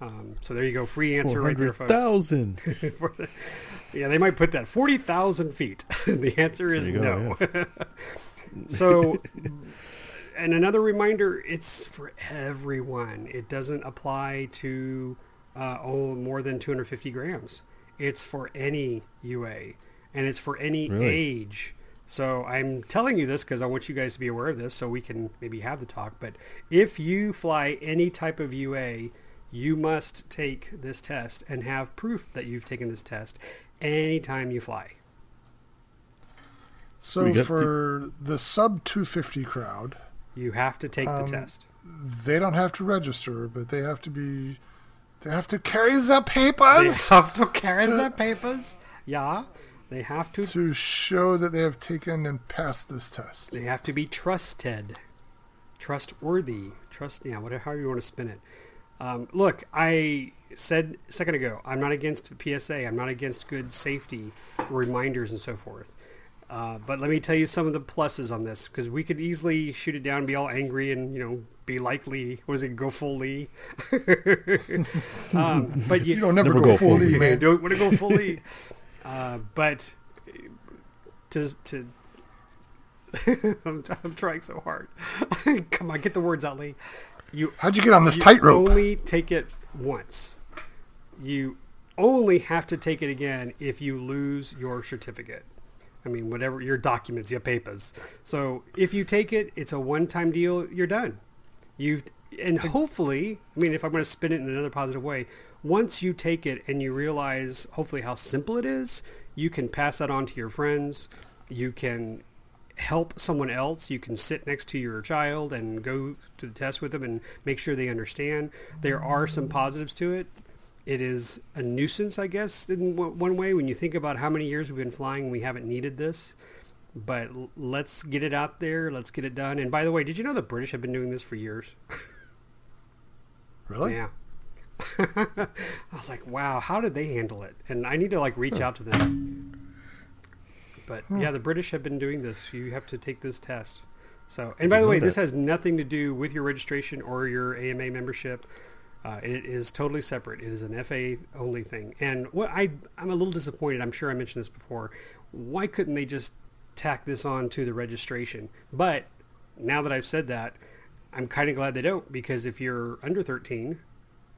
Um, so there you go, free answer right there, folks. 400,000. For the- yeah, they might put that 40,000 feet. the answer is you no. go, so, and another reminder, it's for everyone. It doesn't apply to uh, oh more than 250 grams. It's for any UA, and it's for any Really? age. So I'm telling you this because I want you guys to be aware of this, so we can maybe have the talk. But if you fly any type of UA, you must take this test and have proof that you've taken this test anytime you fly. So We got for the sub 250 crowd, You have to take Um, the test. they don't have to register, but they have to be. They have to carry the papers. They have to carry the papers. Yeah, they have to. to show that they have taken and passed this test. They have to be trusted, trustworthy. Trust. Yeah, whatever how you want to spin it. Um, look, I said a second ago, I'm not against PSA. I'm not against good safety reminders and so forth. Uh, but let me tell you some of the pluses on this because we could easily shoot it down, and be all angry, and you know, be likely. Was it go full Lee? um, but you, You don't never, Never go, go fully, fully. man. don't want to go fully. uh, but to to I'm, I'm trying so hard. Come on, get the words out, Lee. You How'd you get on this tightrope? Only take it once. You only have to take it again if you lose your certificate. I mean, whatever your documents, your papers. So if you take it, it's a one-time deal. You're done. You've and hopefully, I mean, if I'm going to spin it in another positive way, once you take it and you realize, hopefully, how simple it is, you can pass that on to your friends. You can help someone else. You can sit next to your child and go to the test with them and make sure they understand. There are some positives to it. It is a nuisance, I guess, in w- one way. When you think about how many years we've been flying, we haven't needed this. But l- let's get it out there. Let's get it done. And by the way, did you know the British have been doing this for years? Really? Yeah. I was like, wow, how did they handle it? And I need to like reach out to them. But yeah, the British have been doing this. You have to take this test. So, and by the way, this has nothing to do with your registration or your AMA membership. Uh, it is totally separate. It is an FA only thing. And what I I'm a little disappointed. I'm sure I mentioned this before. Why couldn't they just tack this on to the registration? But now that I've said that, I'm kind of glad they don't because if you're under 13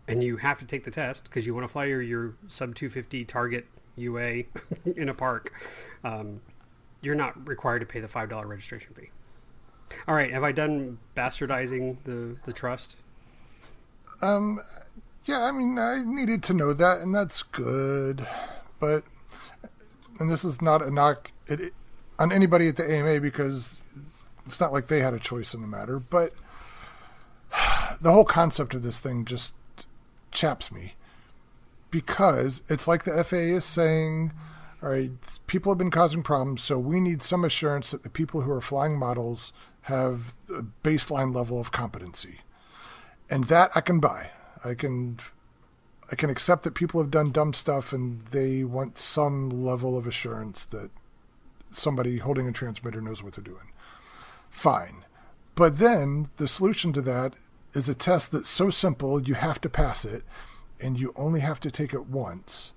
and you have to take the test because you want to fly your, your sub 250 target UA in a park, um, you're not required to pay the $5 registration fee. All right, have I done bastardizing the, the trust? Um, yeah, I mean, I needed to know that, and that's good. But, and this is not a knock it- on anybody at the AMA because it's not like they had a choice in the matter. But the whole concept of this thing just chaps me because it's like the FAA is saying, all right, people have been causing problems, so we need some assurance that the people who are flying models have a baseline level of competency and that I can buy. I can I can accept that people have done dumb stuff and they want some level of assurance that somebody holding a transmitter knows what they're doing. Fine. But then the solution to that is a test that's so simple you have to pass it and you only have to take it once.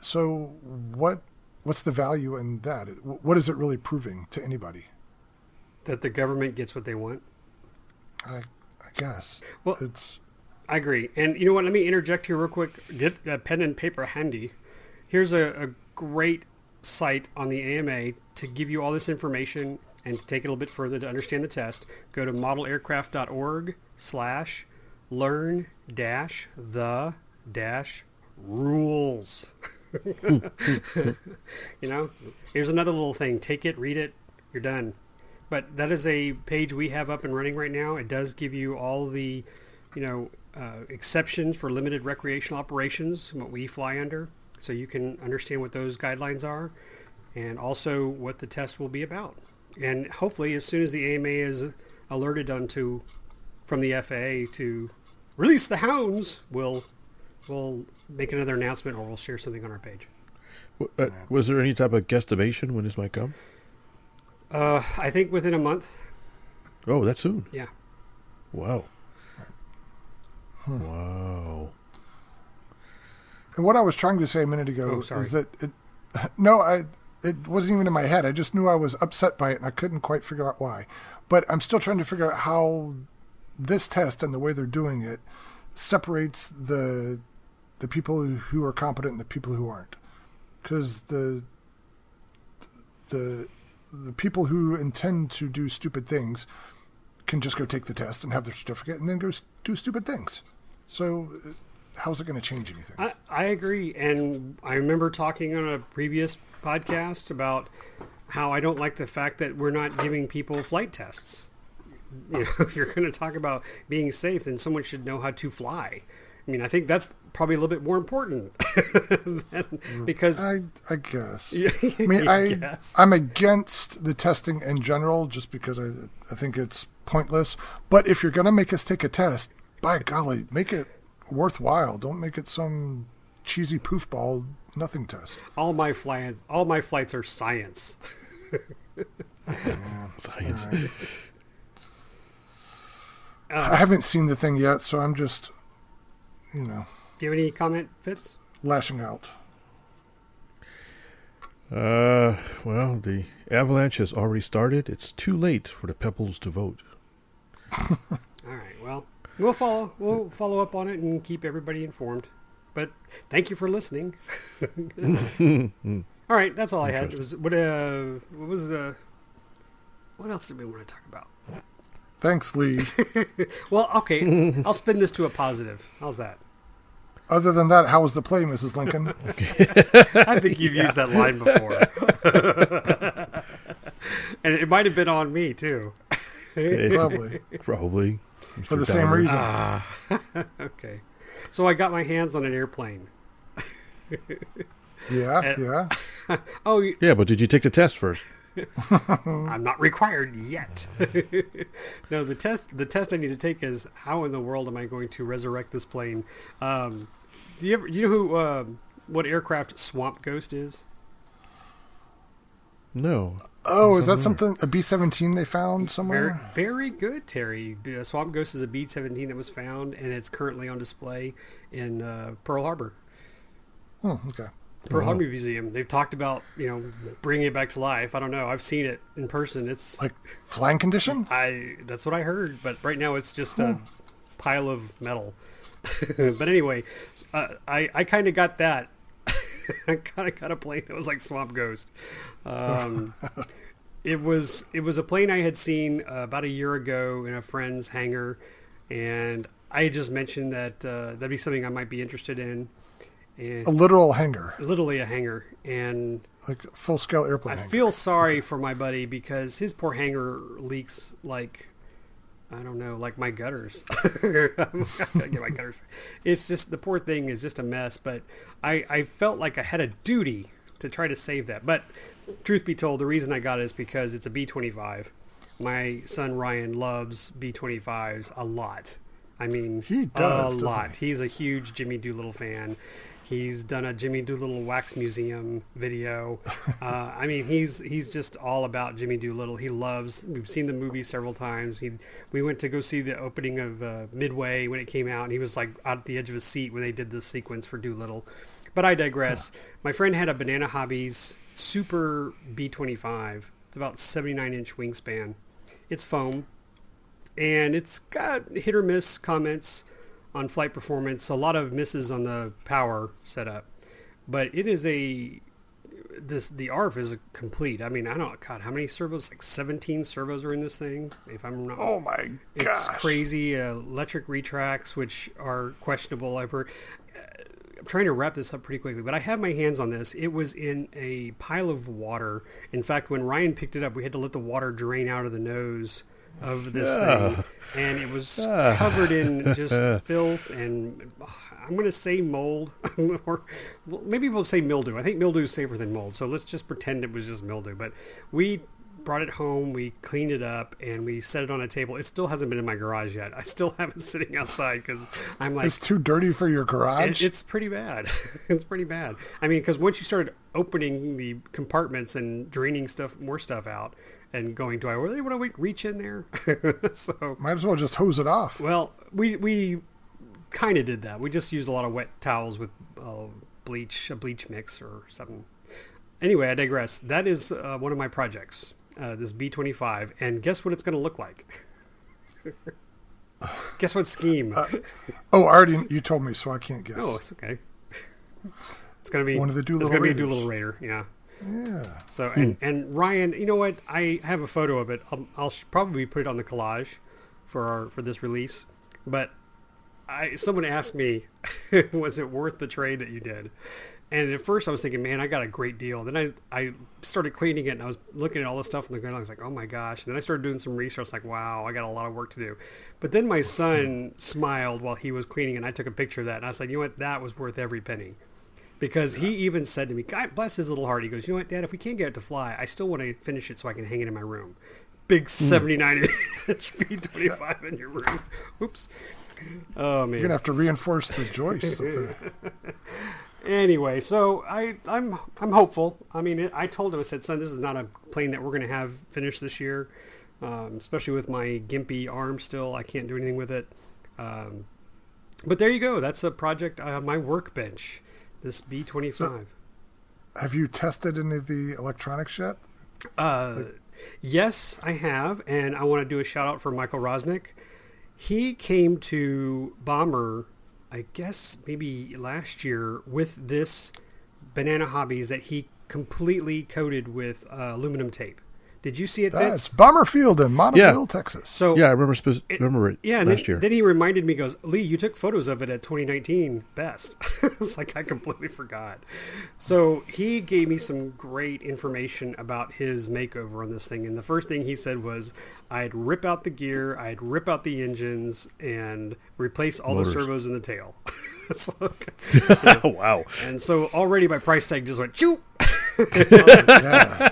So what what's the value in that? What is it really proving to anybody? That the government gets what they want? I I guess. Well- it's I agree. And you know what? Let me interject here real quick. Get a pen and paper handy. Here's a, a great site on the AMA to give you all this information and to take it a little bit further to understand the test. Go to modelaircraft.org slash learn dash the dash rules. you know, here's another little thing. Take it, read it, you're done. But that is a page we have up and running right now. It does give you all the, you know, uh, exceptions for limited recreational operations, what we fly under, so you can understand what those guidelines are, and also what the test will be about. And hopefully, as soon as the AMA is alerted onto from the FAA to release the hounds, we'll we'll make another announcement or we'll share something on our page. Uh, was there any type of guesstimation when this might come? Uh, I think within a month. Oh, that soon. Yeah. Wow. Wow. And what I was trying to say a minute ago Oh, sorry. is that it, no, I it wasn't even in my head. I just knew I was upset by it, and I couldn't quite figure out why. But I'm still trying to figure out how this test and the way they're doing it separates the the people who are competent and the people who aren't, because the the the people who intend to do stupid things can just go take the test and have their certificate and then go do stupid things. So, uh, how's it going to change anything? I, I agree. And I remember talking on a previous podcast about how I don't like the fact that we're not giving people flight tests. You know, if you're going to talk about being safe, then someone should know how to fly. I mean, I think that's probably a little bit more important than- mm. because I I guess. I I mean, I guess. I'm against the testing in general, just because I I think it's pointless. But if you're gonna make us take a test, by golly, make it worthwhile. Don't make it some cheesy poofball nothing test. all my flights, all my flights are science. Science. I haven't seen the thing yet, so I'm just, you know, Do you have any comment, Fitz? lashing out. Uh, well, the avalanche has already started. It's too late for the pebbles to vote. All right. Well, we'll follow. We'll follow up on it and keep everybody informed. But thank you for listening. all right, that's all I had. It was what? Uh, what was the? What else did we want to talk about? Thanks, Lee. Well, okay, I'll spin this to a positive. How's that? Other than that, how was the play, Mrs. Lincoln? I think you've used that line before, and it might have been on me too. It's Probably probably for the Mr. same reason. Ah. okay, so I got my hands on an airplane. yeah, yeah. Oh, Yeah, but did you take the test first? I'm not required yet. no, the test the test I need to take is how in the world am I going to resurrect this plane? Um, do you ever you know who um what aircraft Swamp Ghost is? No. Oh, is that something a B seventeen they found somewhere? Very, very good, Terry. Uh, Swamp Ghost is a B seventeen that was found, and it's currently on display in uh, Pearl Harbor. Oh, okay. Pearl Harbor Museum. They've talked about you know bringing it back to life. I don't know. I've seen it in person. It's Like flying condition? I that's what I heard, but right now it's just a pile of metal. but anyway, uh, I I kind of got that. I kind of got a plane that was like Swamp Ghost. Um, it was it was a plane I had seen uh, about a year ago in a friend's hangar, and I had just mentioned that uh, that'd be something I might be interested in. And A literal hangar, literally a hangar, and like full scale airplane I hangar. feel sorry for my buddy because his poor hangar leaks like I don't know, like my gutters. Get my gutters. It's just the poor thing is just a mess. But I I felt like I had a duty to try to save that. But truth be told, the reason I got it is because it's a B twenty five. My son Ryan loves B twenty fives a lot. I mean, He does, a lot. he? He's a huge Jimmy Doolittle fan. He's done a Jimmy Doolittle wax museum video. Uh, I mean, he's he's just all about Jimmy Doolittle. He loves. We've seen the movie several times. He we went to go see the opening of uh, Midway when it came out, and he was like out at the edge of his seat when they did the sequence for Doolittle. But I digress. My friend had a Banana Hobbies Super B25. It's about 79 inch wingspan. It's foam and it's got hit or miss comments on flight performance. A lot of misses on the power setup, but it is a this the ARF is complete. I mean, I don't God, how many servos? Like 17 servos are in this thing. If I'm not, Oh my it's crazy. Uh, electric retracts, which are questionable. I've heard. uh, I'm trying to wrap this up pretty quickly, but I have my hands on this. It was in a pile of water. In fact, when Ryan picked it up, we had to let the water drain out of the nose of this thing, and it was covered in just filth and uh, I'm going to say mold, or well, maybe we'll say mildew. I think mildew is safer than mold, so let's just pretend it was just mildew. But we brought it home, we cleaned it up, and we set it on a table. It still hasn't been in my garage yet. I still have it sitting outside because I'm like, It's too dirty for your it- garage. it's pretty bad. it's pretty bad. I mean, because once you started opening the compartments and draining stuff, more stuff out, and going, do I really want to reach in there? so, Might as well just hose it off. well, we we kind of did that. We just used a lot of wet towels with uh, bleach, a bleach mix or something. Anyway, I digress. That is uh, one of my projects. Uh, this B25, and guess what it's going to look like? guess what scheme? Oh, I already you told me, so I can't guess. Oh, it's okay. It's gonna be One of the It's Doolittle gonna be a Raiders. Doolittle Raider, yeah. Yeah. So hmm. and and Ryan, you know what? I have a photo of it. I'll, I'll probably put it on the collage for our for this release. But I someone asked me, was it worth the trade that you did? And at first I was thinking, man, I got a great deal. Then I, I started cleaning it and I was looking at all the stuff on the ground. I was like, oh my gosh. And then I started doing some research like, wow, I got a lot of work to do. But then my son smiled while he was cleaning and I took a picture of that. And I said, like, you know what? That was worth every penny because he even said to me, God bless his little heart. He goes, you know what, Dad, if we can't get it to fly, I still want to finish it so I can hang it in my room. Big 79 inch B25 in your room. Oops. Oh, man. You're gonna have to reinforce the joists up there. Anyway, so I, I'm I'm hopeful. I mean, I told him, I said, son, this is not a plane that we're going to have finished this year, um, especially with my gimpy arm still. I can't do anything with it. Um, but there you go. That's a project, uh, my workbench, this B25. Have you tested any of the electronics yet? Uh, yes, I have, and I want to do a shout out for Michael Rosnick. He came to Bomber, I guess maybe last year, with this Banana Hobbies that he completely coated with uh, aluminum tape. Did you see it, That's Vince? Bomber Field in Monaville, Yeah. Texas. So Yeah, I remember spe- remember it yeah, and last then, year. then he reminded me, goes, Lee, you took photos of it at 2019 Best. it's like I completely forgot. So he gave me some great information about his makeover on this thing. And the first thing he said was, I'd rip out the gear, I'd rip out the engines, and replace all Motors. the servos in the tail. It's like- wow. and so already my price tag just went, choo! yeah.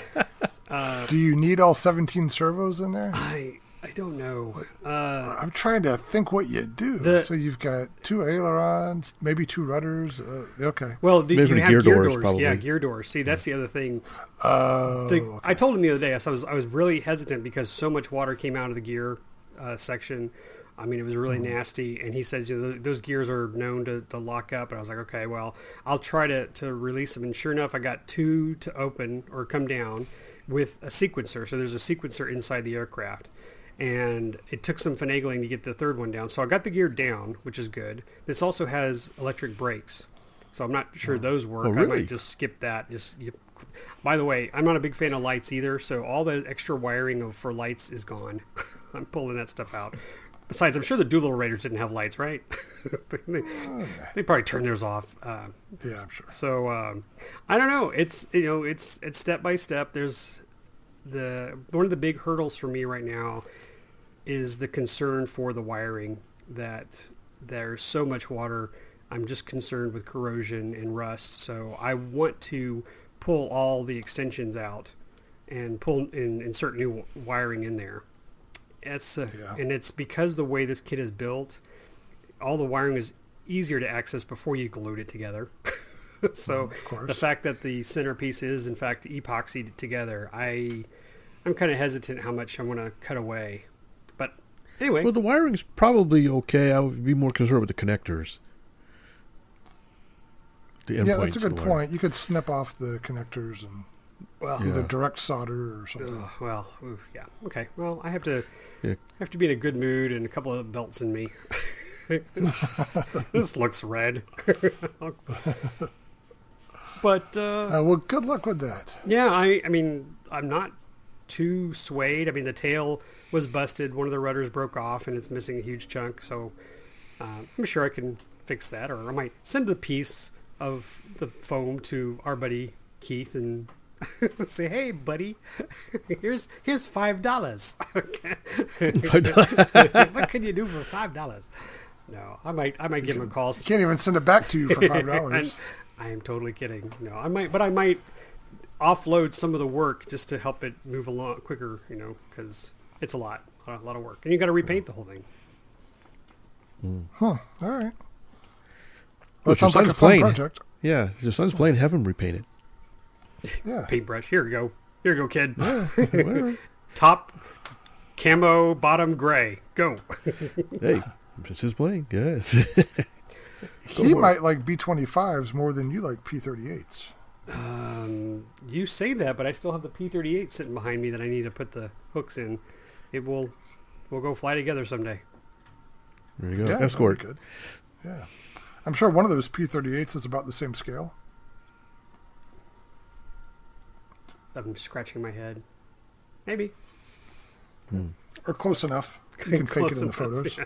Uh, Do you need all 17 servos in there? I I don't know. Uh, I'm trying to think what you do. The- so you've got two ailerons, maybe two rudders. Uh, okay. well, the, Maybe you have gear gear, doors, doors. probably. Yeah, gear doors. See, that's the other thing. Oh, The, I told him the other day. I was I was really hesitant because so much water came out of the gear uh, section. I mean, it was really nasty. And he says, you know, those gears are known to, to lock up. And I was like, okay, well, I'll try to, to release them. And sure enough, I got two to open or come down with a sequencer. So there's a sequencer inside the aircraft. And it took some finagling to get the third one down. So I got the gear down, which is good. This also has electric brakes. So I'm not sure oh. those work. Oh, I might just skip that. Just you, by the way, I'm not a big fan of lights either. So all the extra wiring of, for lights is gone. I'm pulling that stuff out. Besides, I'm sure the Doolittle Raiders didn't have lights, right? they, they probably turned theirs off. Uh, yeah, I'm sure. so um, I don't know. It's you know it's it's step by step. There's the one of the big hurdles for me right now is the concern for the wiring that there's so much water. I'm just concerned with corrosion and rust. So I want to pull all the extensions out and pull and insert new wiring in there. It's uh, Yeah. and it's because the way this kit is built, all the wiring is easier to access before you glued it together. so of the fact that the centerpiece is in fact epoxied together, I I'm kind of hesitant how much I'm going to cut away. But anyway, Well, the wiring's probably okay. I would be more concerned with the connectors. The Yeah, that's a good the wiring. point. You could snip off the connectors and well, either direct solder or something. ugh, well, oof, yeah, okay. Well, I have to Yeah. I have to be in a good mood and a couple of belts in me. this looks red. but uh, Uh, well, good luck with that. Yeah, I, I mean, I'm not too swayed. I mean, the tail was busted. One of the rudders broke off, and it's missing a huge chunk. So uh, I'm sure I can fix that, or I might send a piece of the foam to our buddy Keith and say, "Hey, buddy, here's here's five dollars. what can you do for five dollars?" No, I might I might give him a call. Can't even send it back to you for five dollars. I am totally kidding. No, I might, but I might offload some of the work just to help it move along quicker. You know, because it's a lot, a lot of work, and you got to repaint the whole thing. Hmm. huh? All right. Well, Well, if it sounds like a fun playing. project. Yeah, if your son's playing, have him repaint it. Yeah. Paintbrush. Here you go. Here you go, kid. Whatever. Top camo, bottom gray. Go. hey, it's his playing. Yes. He for might like B25s more than you like P38s. um, you say that, but I still have the P38 sitting behind me that I need to put the hooks in. It will, we'll go fly together someday. there you go. Yeah, that'd Escort. Good. Yeah. I'm sure one of those P38s is about the same scale. I'm scratching my head. Maybe. Or close enough. You can fake it in the enough, photos. yeah.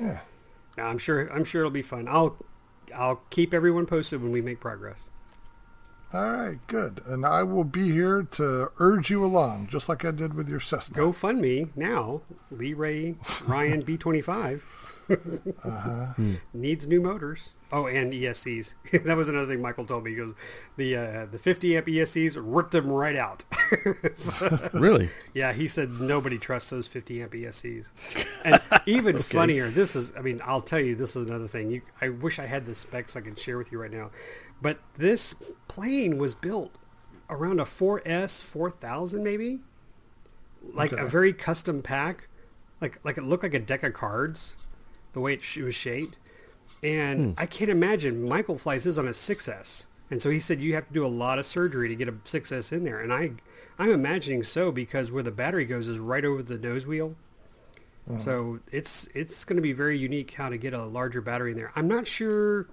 Yeah. No, I'm sure. I'm sure it'll be fun. I'll, I'll keep everyone posted when we make progress. All right, good. And I will be here to urge you along, just like I did with your Cessna. Go fund me now. Lee Ray Ryan B25 Uh-huh. needs new motors. Oh, and ESCs. that was another thing Michael told me. He goes, the uh, the 50 amp ESCs ripped them right out. Really? yeah, he said nobody trusts those 50 amp ESCs. And even funnier, this is. I mean, I'll tell you, this is another thing. You, I wish I had the specs I could share with you right now, but this plane was built around a 4S 4000 maybe, like a very custom pack, like like it looked like a deck of cards, the way it, it was shaped. And I can't imagine Michael flies his on a 6S. And so he said you have to do a lot of surgery to get a 6S in there. And I, I'm imagining so because where the battery goes is right over the nose wheel. So it's it's going to be very unique how to get a larger battery in there. I'm not sure.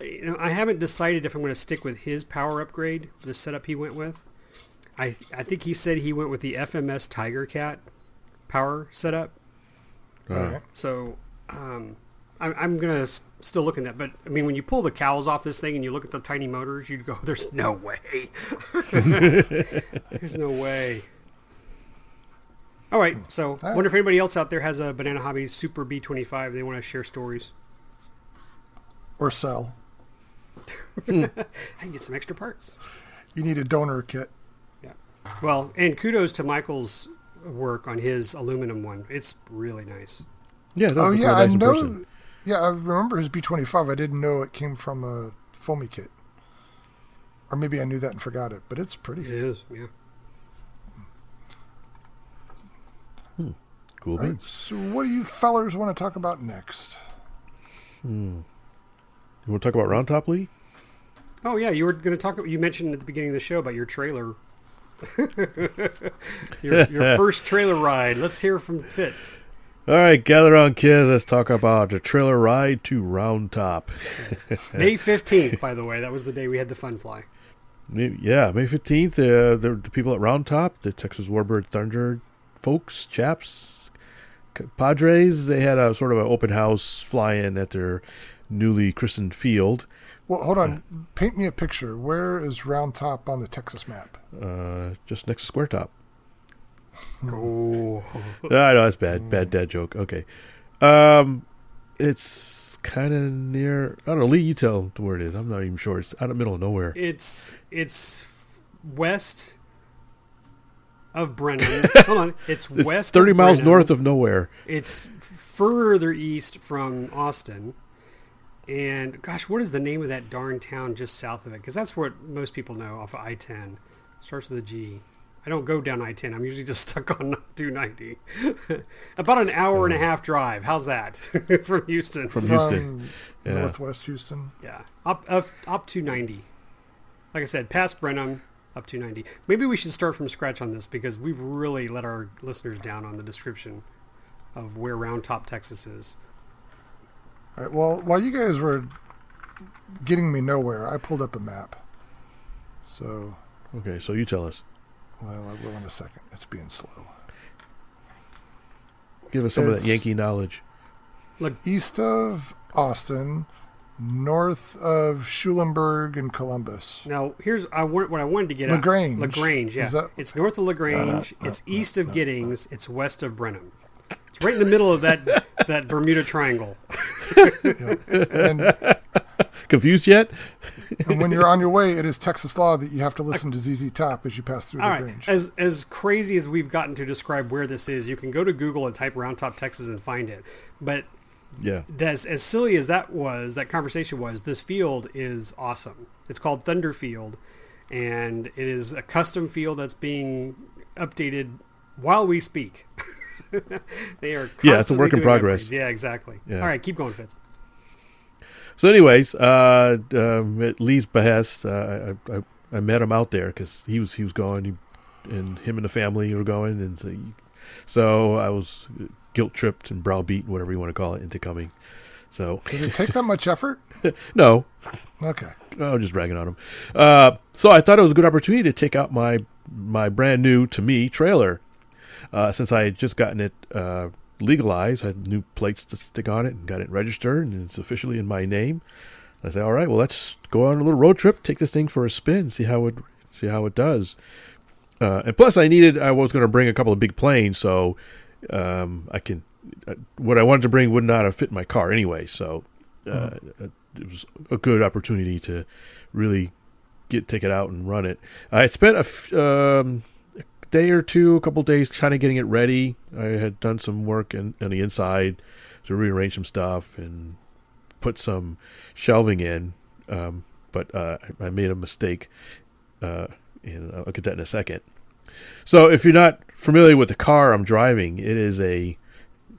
You know, I haven't decided if I'm going to stick with his power upgrade, the setup he went with. I I think he said he went with the FMS Tiger Cat power setup. Uh, right. So um, I'm, I'm gonna s- still look at that. But I mean, when you pull the cowls off this thing and you look at the tiny motors, you'd go, "There's no way. There's no way." All right. So, All right. wonder if anybody else out there has a Banana Hobbies Super B25. They want to share stories. Or sell. I can get some extra parts. You need a donor kit. Yeah. Well, and kudos to Michael's work on his aluminum one. It's really nice. Yeah, that's Oh quite yeah, I nice in know. Person. Yeah, I remember his B25. I didn't know it came from a foamy kit, or maybe I knew that and forgot it. But it's pretty. It is, yeah. Cool All right, beans. so, what do you fellers want to talk about next? Hmm. You want to talk about Round Top Lee? Oh yeah, you were going to talk. You mentioned at the beginning of the show about your trailer, your, your first trailer ride. Let's hear from Fitz. All right, gather on, kids. Let's talk about the trailer ride to Round Top. May fifteenth, by the way, that was the day we had the fun fly. Yeah, May 15th, uh, the, the people at Round Top, the Texas Warbird Thunder folks, chaps, Padres, they had a sort of an open house fly in at their newly christened field. Well, hold on. Paint me a picture. Where is Round Top on the Texas map? Uh, just next to Square Top. Oh, I know that's bad. Bad dad joke. Okay. Um, it's kind of near. I don't know. Lee, you tell where it is. I'm not even sure. It's out in the middle of nowhere. it's it's west of Brenham. Hold on, it's, It's west. 30 of miles Brenham. north of nowhere. It's further east from Austin. And gosh, what is the name of that darn town just south of it? Because that's what most people know off of I-10. Starts with a G. I don't go down I-10. I'm usually just stuck on 290. About an hour and a half drive. How's that from Houston? From Houston. From Yeah. Northwest Houston. yeah, up up up 290. Like I said, past Brenham, up to 290. Maybe we should start from scratch on this because we've really let our listeners down on the description of where Round Top, Texas is. All right. Well, while you guys were getting me nowhere, I pulled up a map. So, Okay, so you tell us. Well, I will in a second. It's being slow. Give us some of that Yankee knowledge. Look, east of Austin, north of Schulenburg and Columbus. Now, here's I what I wanted to get La Grange. at. La Grange, yeah. Is that- it's north of La Grange. No, no, no, it's no, east of no, Giddings. It's west of Brenham. It's right in the middle of that that Bermuda Triangle. And, Confused yet? and when you're on your way, it is Texas law that you have to listen to ZZ Top as you pass through All right. range. As as crazy as we've gotten to describe where this is, you can go to Google and type Round Top, Texas, and find it. But Yeah. as as silly as that was, that conversation was, this field is awesome. It's called Thunder Field, and it is a custom field that's being updated while we speak. they are Yeah, it's a work in progress. upgrades. Yeah, exactly. Yeah. All right, keep going, Fitz. So, anyways, uh, um, at Lee's behest, uh, I, I I met him out there because he was he was going, he, and him and the family were going, and so, so I was guilt tripped and browbeat, whatever you want to call it, into coming. So Did it take that much effort? no, Okay. I'm just ragging on him. Uh, so I thought it was a good opportunity to take out my my brand new to me trailer, uh, since I had just gotten it uh, legalized. I had new plates to stick on it and got it registered, and it's officially in my name. I said, all right, well, let's go on a little road trip, take this thing for a spin, see how it see how it does. Uh, and plus, I needed I was going to bring a couple of big planes, so um, I can. Uh, what I wanted to bring would not have fit my car anyway, so uh, it was a good opportunity to really get take it out and run it. I had spent a, f- um, a day or two, a couple days, kind of getting it ready. I had done some work in, on the inside to rearrange some stuff and put some shelving in, um, but uh, I made a mistake. Uh, and I'll get that in a second. So, if you're not familiar with the car I'm driving, it is a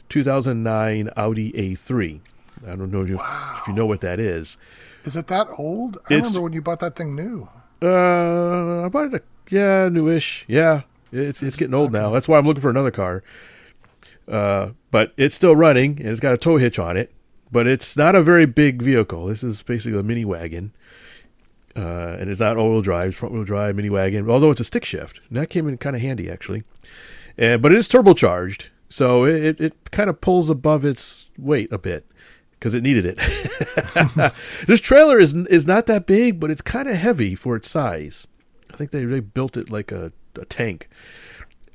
2009 Audi A3. I don't know if you, if you know what that is. Is it that old? I It's- remember when you bought that thing new. Uh, I bought it. A, yeah, newish. Yeah, it's it's getting old now. That's why I'm looking for another car. Uh, but it's still running and it's got a tow hitch on it. But it's not a very big vehicle. This is basically a mini wagon. Uh, and it's not all-wheel drive, it's front-wheel drive mini wagon. Although it's a stick shift, and that came in kind of handy actually. Uh, but it is turbocharged, so it, it, it kind of pulls above its weight a bit because it needed it. this trailer is is not that big, but it's kind of heavy for its size. I think they they built it like a, a tank,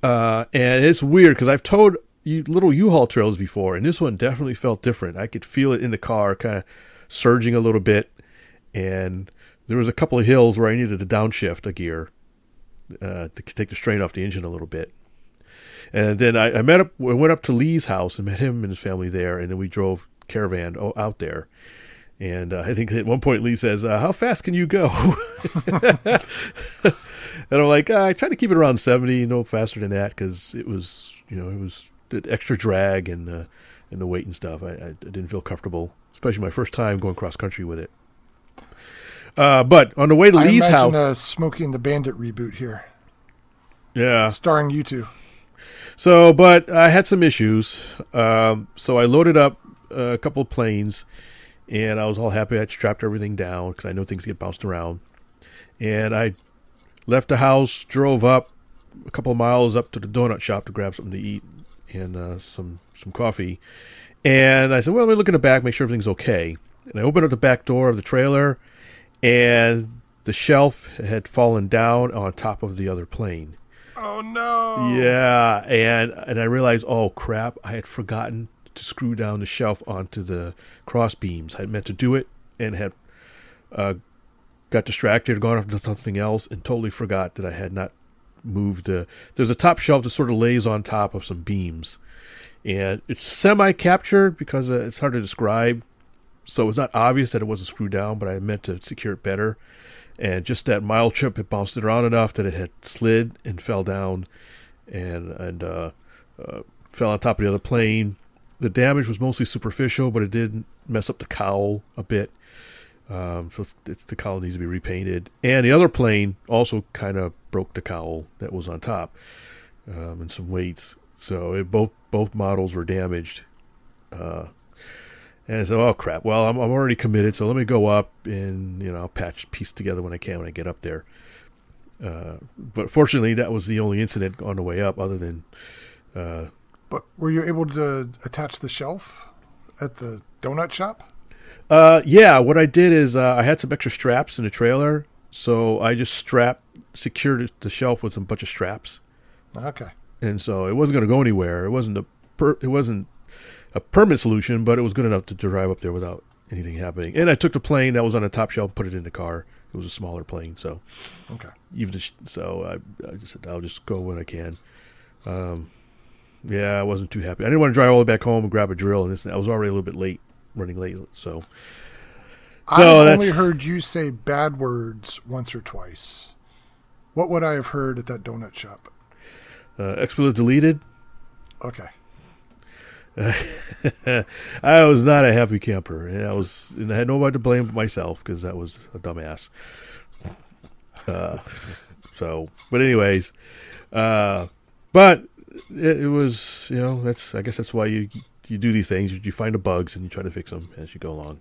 uh, and it's weird because I've towed little U-Haul trailers before, and this one definitely felt different. I could feel it in the car, kind of surging a little bit, and there was a couple of hills where I needed to downshift a gear uh, to take the strain off the engine a little bit. And then I, I met up, I went up to Lee's house and met him and his family there, and then we drove caravan out there. And uh, I think at one point Lee says, uh, "How fast can you go?" and I'm like, uh, "I try to keep it around 70, no faster than that, because it was, you know, it was the extra drag and uh, and the weight and stuff. I, I didn't feel comfortable, especially my first time going cross country with it. Uh, but on the way to I Lee's house, a Smokey and the Bandit reboot here, yeah, starring you two. So, but I had some issues. Um, so I loaded up a couple of planes, and I was all happy. I strapped everything down because I know things get bounced around. And I left the house, drove up a couple of miles up to the donut shop to grab something to eat and uh, some some coffee. And I said, "Well, let me look in the back, make sure everything's okay." And I opened up the back door of the trailer, and the shelf had fallen down on top of the other plane. Oh no! Yeah, and and I realized, oh crap, I had forgotten to screw down the shelf onto the cross beams. I meant to do it and had uh, got distracted, gone off to something else, and totally forgot that I had not moved. Uh, there's a top shelf that sort of lays on top of some beams, and it's semi-captured because uh, it's hard to describe. So it's not obvious that it wasn't screwed down, but I meant to secure it better and just that mild trip it bounced it around enough that it had slid and fell down and and uh, uh, fell on top of the other plane the damage was mostly superficial but it did mess up the cowl a bit um, so it's, the cowl needs to be repainted and the other plane also kind of broke the cowl that was on top um, and some weights so it, both both models were damaged uh, and said, "Oh crap! Well, I'm I'm already committed, so let me go up and you know I'll patch piece together when I can when I get up there." Uh, but fortunately, that was the only incident on the way up, other than. Uh, but were you able to attach the shelf at the donut shop? Uh, yeah. What I did is uh, I had some extra straps in the trailer, so I just strapped, secured the shelf with some bunch of straps. Okay. And so it wasn't going to go anywhere. It wasn't a per, it wasn't a permanent solution, but it was good enough to drive up there without anything happening. And I took the plane that was on the top shelf, and put it in the car. It was a smaller plane, so okay. Even so, I, I just said I'll just go when I can. Um, yeah, I wasn't too happy. I didn't want to drive all the way back home and grab a drill, and this. I was already a little bit late, running late. So, so I only heard you say bad words once or twice. What would I have heard at that donut shop? Uh, expletive deleted. Okay. I was not a happy camper, and I was, and I had nobody to blame but myself because that was a dumbass. Uh, so, but anyways, uh, but it, it, was, you know, that's I guess that's why you you do these things. You find the bugs and you try to fix them as you go along.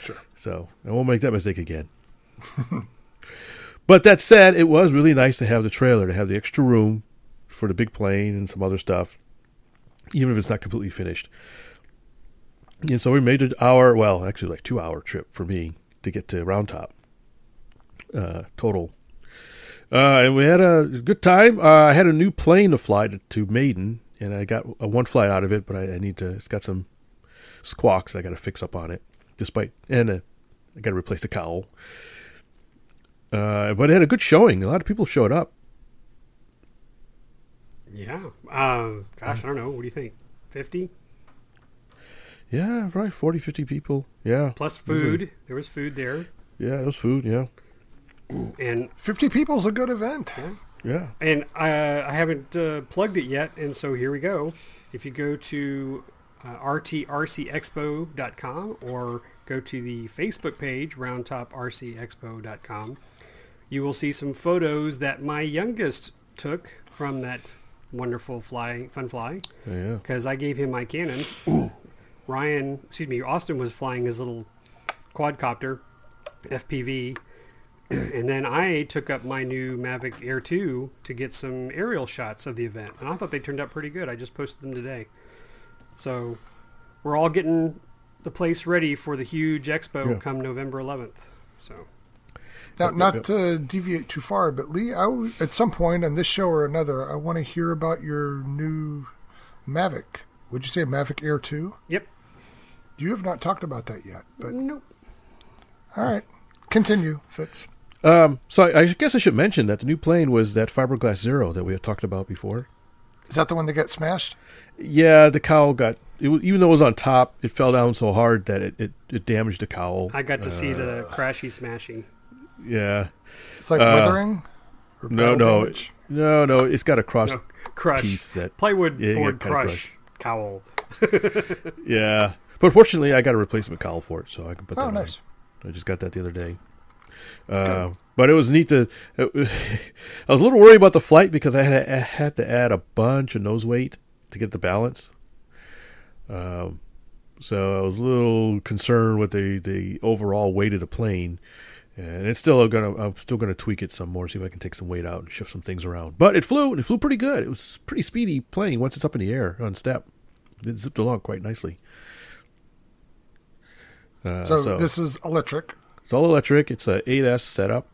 Sure. So I won't make that mistake again. but that said, it was really nice to have the trailer, to have the extra room for the big plane and some other stuff even if it's not completely finished. And so we made an hour, well, actually like two hour trip for me to get to Round Top uh, total. Uh, and we had a good time. Uh, I had a new plane to fly to, to Maiden, and I got a one flight out of it, but I, I need to, it's got some squawks I got to fix up on it, despite, and uh, I got to replace the cowl. Uh, but it had a good showing. A lot of people showed up. Yeah. Uh, gosh, I don't know. What do you think? 50? Yeah, right. 40, 50 people. Yeah. Plus food. There was food there. Yeah, it was food. Yeah. And 50 people is a good event. Yeah. Yeah. And I, I haven't uh, plugged it yet, and so here we go. If you go to uh, rtrcexpo.com or go to the Facebook page, roundtoprcexpo.com, you will see some photos that my youngest took from that wonderful fly, fun fly. Yeah. Because I gave him my Canon. Ryan, excuse me, Austin was flying his little quadcopter, FPV, and then I took up my new Mavic Air 2 to get some aerial shots of the event, and I thought they turned out pretty good. I just posted them today. So we're all getting the place ready for the huge expo yeah. come November 11th. So now, not to deviate too far, but Lee, I, at some point on this show or another, I want to hear about your new Mavic. Would you say Mavic Air 2? Yep. You have not talked about that yet, but nope. All right, continue, Fitz. Um, so I, I, guess I should mention that the new plane was that fiberglass zero that we had talked about before. Is that the one that got smashed? Yeah, the cowl got it, even though it was on top, it fell down so hard that it, it, it damaged the cowl. I got to see the crashy smashy. Yeah, It's like Uh, withering. No, no, damage? no, no. It's got a cross No, crush. piece that Plywood Yeah, board got kinda crush cowl. yeah. But fortunately, I got a replacement cowl for it, so I can put that Oh, on. nice. I just got that the other day. Uh, but it was neat to. I was a little worried about the flight because I had I had to add a bunch of nose weight to get the balance. Um, so I was a little concerned with the, the overall weight of the plane, and it's still gonna. I'm still gonna tweak it some more, see if I can take some weight out and shift some things around. But it flew, and it flew pretty good. It was pretty speedy plane once it's up in the air on step. It zipped along quite nicely. Uh, So, this is electric. It's all electric. It's a 8S setup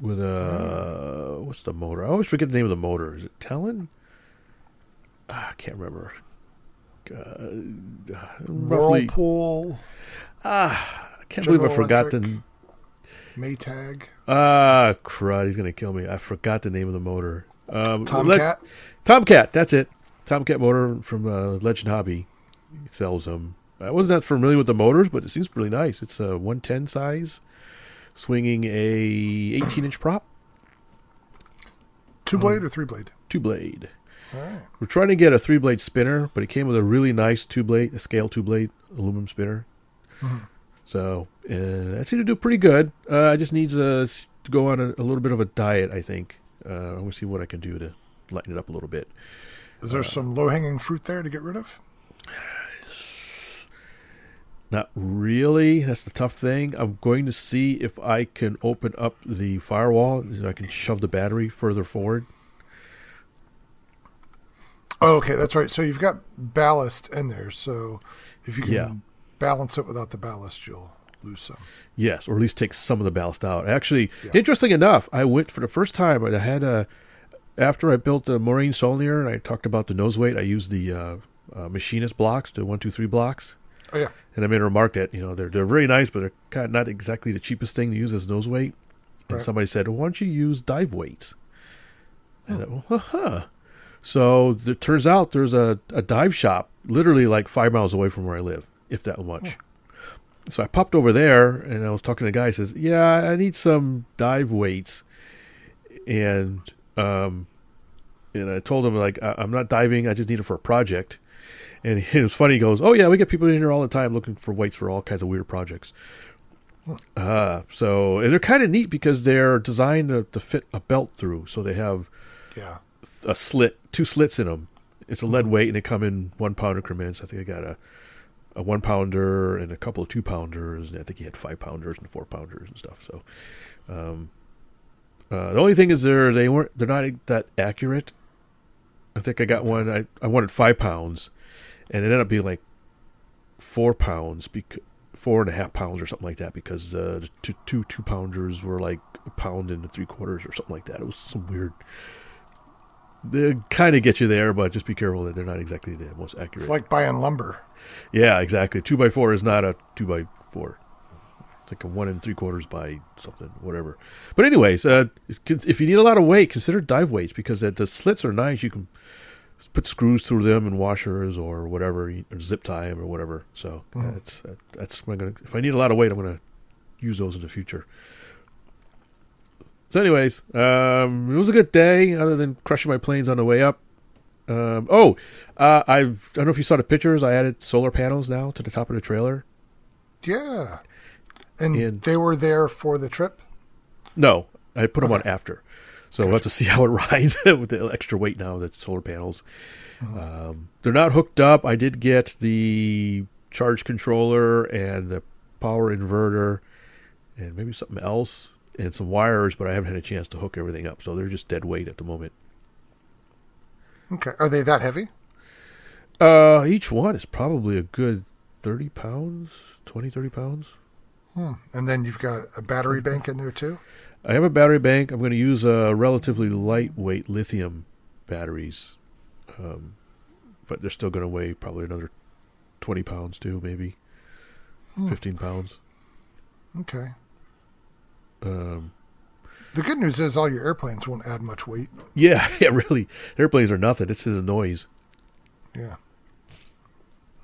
with a what's the motor? I always forget the name of the motor. Is it Talon? Ah, I can't remember. Uh, roughly, Whirlpool, I can't believe I General forgot the. Maytag, Ah, crud! He's gonna kill me. I forgot the name of the motor. Um, Tomcat. Le- Tomcat. That's it. Tomcat motor from uh, Legend Hobby. He sells them. I wasn't that familiar with the motors, but it seems really nice. It's a 110 size, swinging a 18 inch prop, Two blade or three blade? two blade. Right. We're trying to get a three blade spinner, but it came with a really nice two blade, a scale two blade aluminum spinner. Mhm. So uh, that seemed to do pretty good. Uh, I just needs uh, s- to go on a, a little bit of a diet. I think uh, I'm gonna see what I can do to lighten it up a little bit. Is there some low hanging fruit there to get rid of? Not really. That's the tough thing. I'm going to see if I can open up the firewall. So I can shove the battery further forward. Oh, okay, that's right. So you've got ballast in there. So if you can Yeah. balance it without the ballast, you'll lose some. Yes, or at least take some of the ballast out. Actually, Yeah. interesting enough, I went for the first time. I had a after I built the Morane-Saulnier and I talked about the nose weight. I used the uh, uh, machinist blocks, the one two three blocks, Oh yeah. and I made a remark that you know they're they're very nice, but they're kind of not exactly the cheapest thing to use as nose weight. And Right. somebody said, "Why don't you use dive weights?" And I thought, well, huh. So it turns out there's a, a dive shop literally like five miles away from where I live, if that much. So I popped over there and I was talking to the guy. He says, "Yeah, I need some dive weights," and um, and I told him like I- I'm not diving. I just need it for a project. And it was funny. He goes, "Oh yeah, we get people in here all the time looking for weights for all kinds of weird projects." Uh, so and they're kind of neat because they're designed to, to fit a belt through. So they have Yeah. a slit, two slits in them. It's a lead weight, and they come in one pound increments. I think I got a a one pounder and a couple of two pounders, and I think he had five pounders and four pounders and stuff. So, um, uh, the only thing is they're they weren't they're not that accurate. I think I got one. I I wanted five pounds, and it ended up being like four pounds, bec- four and a half pounds or something like that, because uh, the two two two pounders were like a pound and three quarters or something like that. It was some weird they kind of get you there, but just be careful that they're not exactly the most accurate. It's like buying lumber. yeah, exactly. Two by four is not a two by four. It's like a one and three quarters by something, whatever. But anyways, uh, if you need a lot of weight, consider dive weights because the, the slits are nice. You can put screws through them and washers or whatever, or zip tie them or whatever. So Mhm. that's that's I'm gonna. If I need a lot of weight, I'm gonna use those in the future. So, anyways, um, it was a good day. Other than crushing my planes on the way up. Um, oh, uh, I've I don't know if you saw the pictures. I added solar panels now to the top of the trailer. Yeah. And, And- they were there for the trip. No, I put them on Okay. after. So we'll have to see how it rides with the extra weight now. that solar panels. Mm-hmm. Um, they're not hooked up. I did get the charge controller and the power inverter, and maybe something else and some wires, but I haven't had a chance to hook everything up. So they're just dead weight at the moment. Okay. Are they that heavy? Uh, each one is probably a good 30 pounds, 20, 30 pounds. Hmm. And then you've got a battery bank in there too. I have a battery bank. I'm going to use uh, relatively lightweight lithium batteries, um, but they're still going to weigh probably another 20 pounds too, maybe Hmm. 15 pounds. Okay. Um, The good news is all your airplanes won't add much weight. Yeah, yeah, really. Airplanes are nothing. It's the noise. Yeah.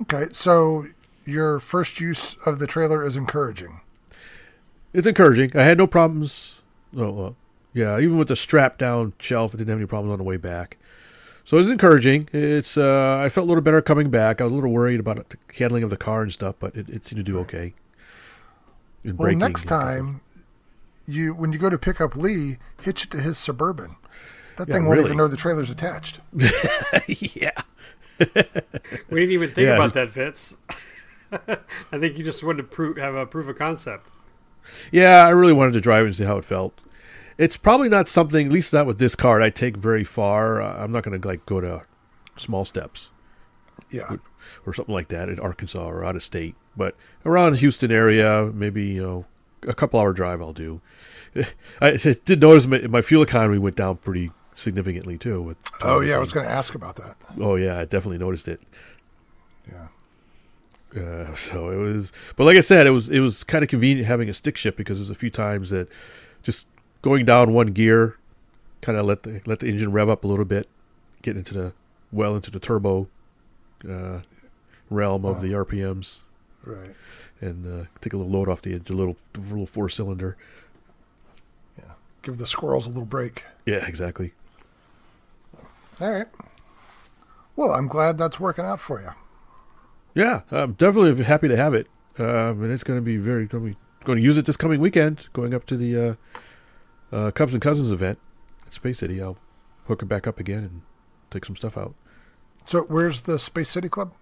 Okay, so your first use of the trailer is encouraging. It's encouraging. I had no problems. Oh, well, yeah, even with the strap down shelf, it didn't have any problems on the way back. So it's encouraging. It's uh, I felt a little better coming back. I was a little worried about the handling of the car and stuff, but it, it seemed to do okay. In Well, braking next time, you when you go to pick up Lee, hitch it to his suburban. That Yeah, thing won't really. even know the trailer's attached. yeah. We didn't even think Yeah, about just- that, Fitz. I think you just wanted to prove, have a proof of concept. Yeah, I really wanted to drive and see how it felt. It's probably not something, at least not with this car, I take very far. Uh, I'm not going to like go to small steps Yeah. or something like that in Arkansas or out of state, but around Houston area, maybe you know a couple hour drive I'll do. I did notice my, my fuel economy went down pretty significantly too. With Oh yeah, I was going to ask about that. oh yeah, I definitely noticed it. Yeah. Uh, so it was, but like I said, it was it was kind of convenient having a stick shift because there's a few times that just going down one gear, kind of let the let the engine rev up a little bit, get into the well into the turbo uh, realm of the RPMs, Right. and uh, take a little load off the engine, a little the little four cylinder. Yeah. Give the squirrels a little break. Yeah, exactly. All right. Well, I'm glad that's working out for you. Yeah, I'm definitely happy to have it, um, and it's going to be very going to be going to use it this coming weekend. Going up to the uh, uh, Cubs and Cousins event at Space City, I'll hook it back up again and take some stuff out. So, where's the Space City Club?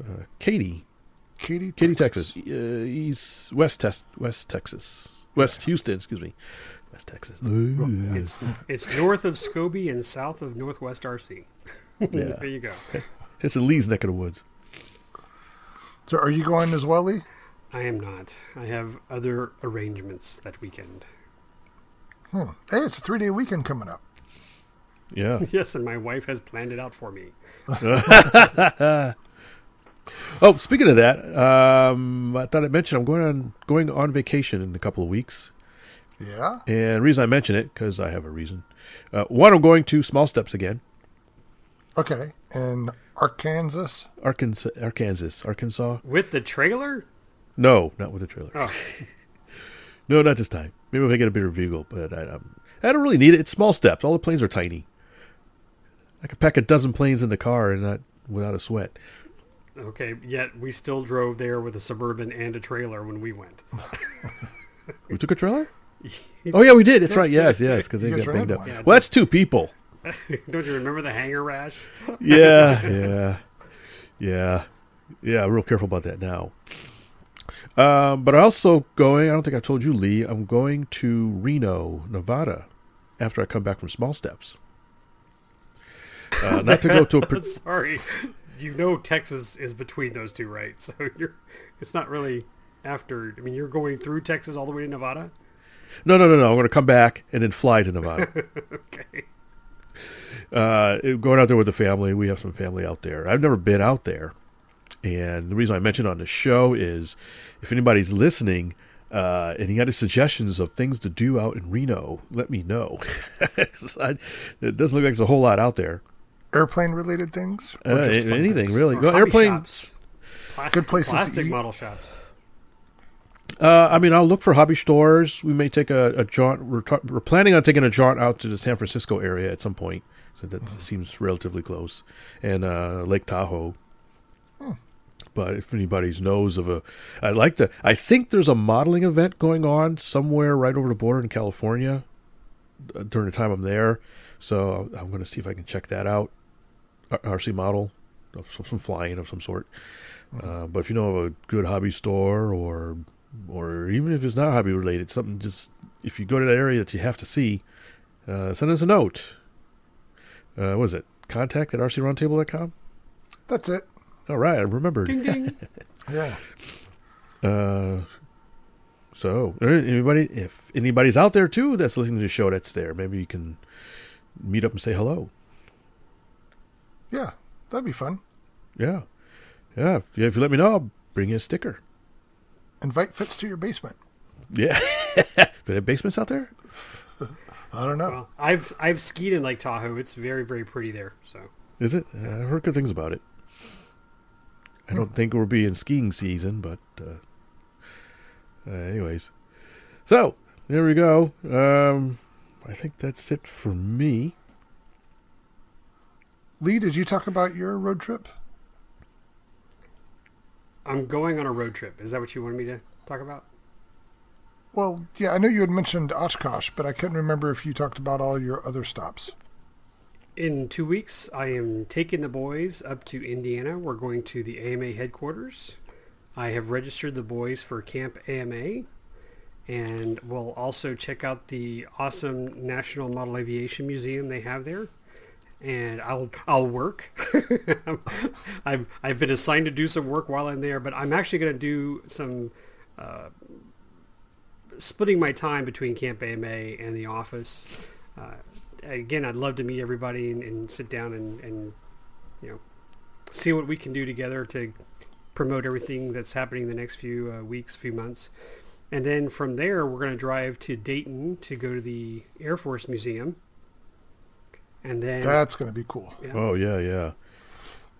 Uh, Katy, Katy. Katy, Texas, uh, East West Test West Texas, West Houston, excuse me, West Texas. It's it's north of Scobie and south of Northwest RC. Yeah. there you go. It's in Lee's neck of the woods. So, are you going as well, Lee? I am not. I have other arrangements that weekend. Hmm. Hey, it's a three day weekend coming up. Yeah. Yes, and my wife has planned it out for me. Oh, speaking of that, um, I thought I'd mention I'm going on going on vacation in a couple of weeks. Yeah. And the reason I mention it, because I have a reason. Uh, one, I'm going to Small Steps again, Okay. In Arkansas. Arkansas, Arkansas, Arkansas. With the trailer? No, not with the trailer. Oh, No, not this time. Maybe if I get a bigger vehicle, but I, um, I don't really need it. It's Small Steps. All the planes are tiny. I could pack a dozen planes in the car and not without a sweat. okay. Yet we still drove there with a suburban and a trailer when we went. We took a trailer. Oh yeah, we did. That's right. Yes, yes, because they You got banged rented up. Yeah, well, that's two people. Don't you remember the hangar rash? yeah, yeah, yeah, yeah. Real careful about that now. Um, but I also going. I don't think I told you, Lee. I'm going to Reno, Nevada, after I come back from Small Steps. Uh, not to go to a. Sorry. You know Texas is between those two, right? So you're it's not really after I mean you're going through Texas all the way to Nevada? No, no, no, no. I'm going to come back and then fly to Nevada. Okay. Uh, going out there with the family. We have some family out there. I've never been out there, and the reason I mentioned on the show is if anybody's listening uh, and you got any suggestions of things to do out in Reno, let me know. 'Cause I- it doesn't look like there's a whole lot out there. Airplane related things? Uh, Or just fun anything things? really? Well, airplane. shops. Pla- Good places to Plastic eat. model shops. Uh, I mean, I'll look for hobby stores. We may take a, a jaunt. We're, t- we're planning on taking a jaunt out to the San Francisco area at some point. So that seems relatively close, and uh, Lake Tahoe. But if anybody knows of a, I'd like to. I think there's a modeling event going on somewhere right over the border in California uh, during the time I'm there. So I'm going to see if I can check that out. RC model, of some, some flying of some sort. Uh, but if you know of a good hobby store or or even if it's not hobby related, something just if you go to that area that you have to see, uh, send us a note. Uh, what is it? Contact at rcroundtable.com? That's it. All right, I remembered. Ding ding. Yeah. Uh, so anybody, if anybody's out there too that's listening to the show that's there, maybe you can meet up and say hello. Yeah. That'd be fun. Yeah, yeah. If, if you let me know, I'll bring you a sticker. Invite Fitz to your basement. Yeah. Do they have basements out there? I don't know. Well, I've I've skied in Lake Tahoe. It's very very pretty there. So Is it? Uh, I heard good things about it. I don't think we'll be in skiing season, but uh, uh, anyways. So there we go. Um, I think that's it for me. Lee, did you talk about your road trip? I'm going on a road trip. Is that what you wanted me to talk about? Well, yeah, I know you had mentioned Oshkosh, but I couldn't remember if you talked about all your other stops. In two weeks, I am taking the boys up to Indiana. We're going to the AMA headquarters. I have registered the boys for Camp AMA, and we'll also check out the awesome National Model Aviation Museum they have there. And I'll I'll work. I've I've been assigned to do some work while I'm there, but I'm actually going to do some uh, splitting my time between Camp AMA and the office. Uh, again, I'd love to meet everybody and, and sit down and, and, you know, see what we can do together to promote everything that's happening the next few uh, weeks, few months. And then from there, we're going to drive to Dayton to go to the Air Force Museum. And then, That's going to be cool. yeah. Oh yeah, yeah.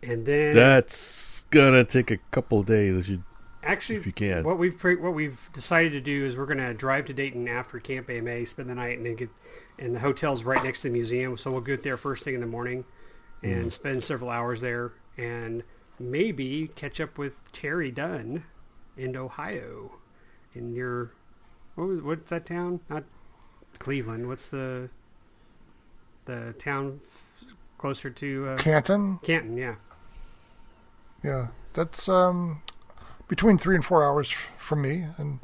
and then That's gonna take a couple days. You Actually, if you can. what we've pre- what we've decided to do is we're going to drive to Dayton after Camp AMA, spend the night, and then get. And the hotel's right next to the museum, so we'll get there first thing in the morning, and Mm. spend several hours there, and maybe catch up with Terry Dunn in Ohio, in your what was what's that town? Not Cleveland. What's the the town f- closer to uh, Canton, Canton? Yeah. yeah, that's um, between three and four hours from me, and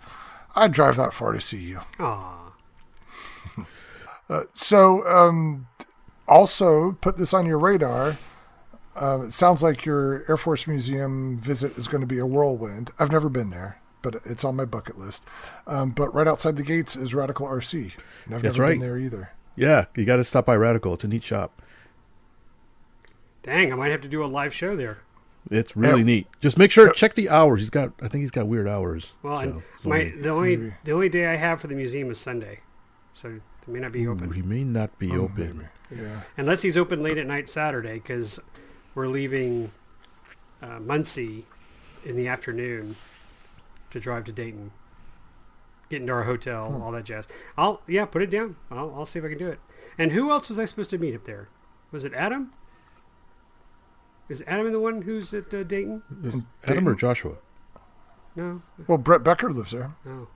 I'd drive that far to see you. Aw. Uh, so, um, also put this on your radar. Uh, it sounds like your Air Force Museum visit is going to be a whirlwind. I've never been there, but it's on my bucket list. Um, but right outside the gates is Radical RC. And I've That's never right. been there either. yeah, you got to stop by Radical. It's a neat shop. Dang, I might have to do a live show there. It's really Yeah. neat. Just make sure check the hours. He's got. I think he's got weird hours. Well, so, and so my the only maybe. the only day I have for the museum is Sunday, so it may not be Ooh, open he may not be Oh, open. maybe. Yeah. unless he's open late at night Saturday because we're leaving uh, Muncie in the afternoon to drive to Dayton, get into our hotel, Hmm. all that jazz. I'll yeah, put it down. I'll I'll see if I can do it. And who else was I supposed to meet up there? Was it Adam? Is Adam the one who's at uh, Dayton? Adam or Joshua? No, Well, Brett Becker lives there no.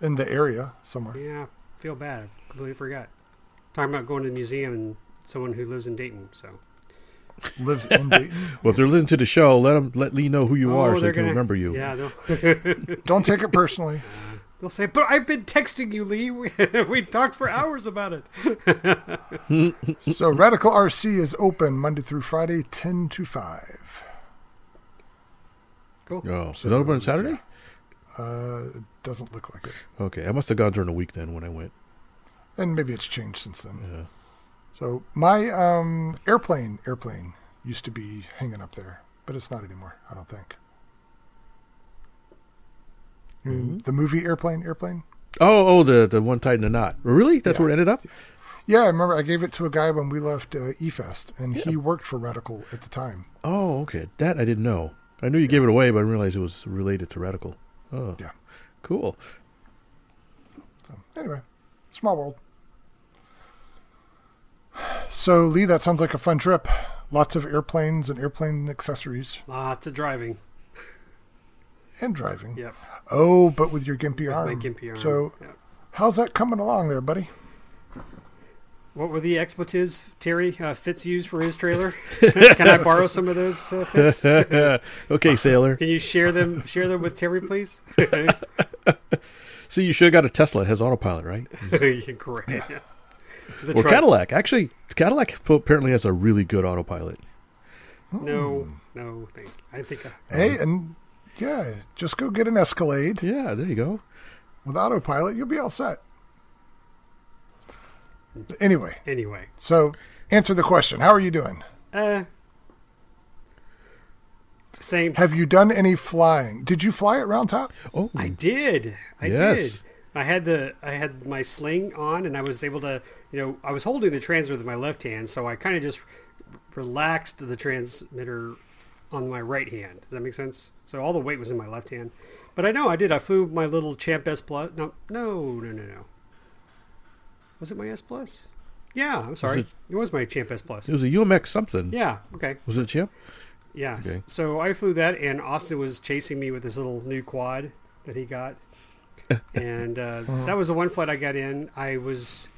in the area somewhere. Yeah, I feel bad. I completely forgot. Talking about going to the museum and someone who lives in Dayton. So Lives in Dayton. Well, if they're listening to the show, let them let Lee know who you are, so Oh, they're can gonna- remember you. Yeah, Don't take it personally. they'll say, "But I've been texting you, Lee. We, we talked for hours about it." So Radical RC is open Monday through Friday, ten to five. Cool. Oh, so is that open on Saturday? Uh, it doesn't look like it, Okay, I must have gone during the week then when I went. and maybe it's changed since then. Yeah. So my um, airplane airplane used to be hanging up there, but it's not anymore. I don't think. You mean Mm-hmm. The movie Airplane Airplane. Oh, oh, the the one tied in a knot. Really? That's Yeah. where it ended up. Yeah, I remember I gave it to a guy when we left uh, eFest, and he worked for Radical at the time. Oh, okay. That I didn't know. I knew you gave it away, but I didn't realize it was related to Radical. Oh, Yeah. cool. So anyway, small world. So Lee, that sounds like a fun trip. Lots of airplanes and airplane accessories Lots of driving. And driving. Yep. Oh, but with your gimpy With arm. my gimpy arm. So Yep. how's that coming along there, buddy? What were the expletives Terry uh, Fitz used for his trailer? Can I borrow some of those uh, Fitz? okay, sailor. Can you share them? Share them with Terry, please. See, you should have got a Tesla. It has autopilot, right? Yeah, Correct. Yeah. The or truck- Cadillac. Actually, Cadillac apparently has a really good autopilot. No, no, thank. You. I think. I, Hey, and yeah, just go get an Escalade Yeah, there you go. with autopilot. You'll be all set. Anyway, anyway, so answer the question. How are you doing? uh, same. Have you done any flying? Did you fly at Round Top? Oh, I did. I Yes. did. I had the I had my sling on, and I was able to, you know, I was holding the transmitter with my left hand, so I kind of just relaxed the transmitter on my right hand. Does that make sense? So all the weight was in my left hand. But I know I did. I flew my little Champ S Plus. No, no, no, no, no. Was it my S Plus? Yeah, I'm sorry. it- it, was my Champ S Plus. It was a UMX something. Yeah. Okay. Was it a champ? Yeah. Okay. So I flew that, and Austin was chasing me with this little new quad that he got, and uh, that was the one flight I got in. I was,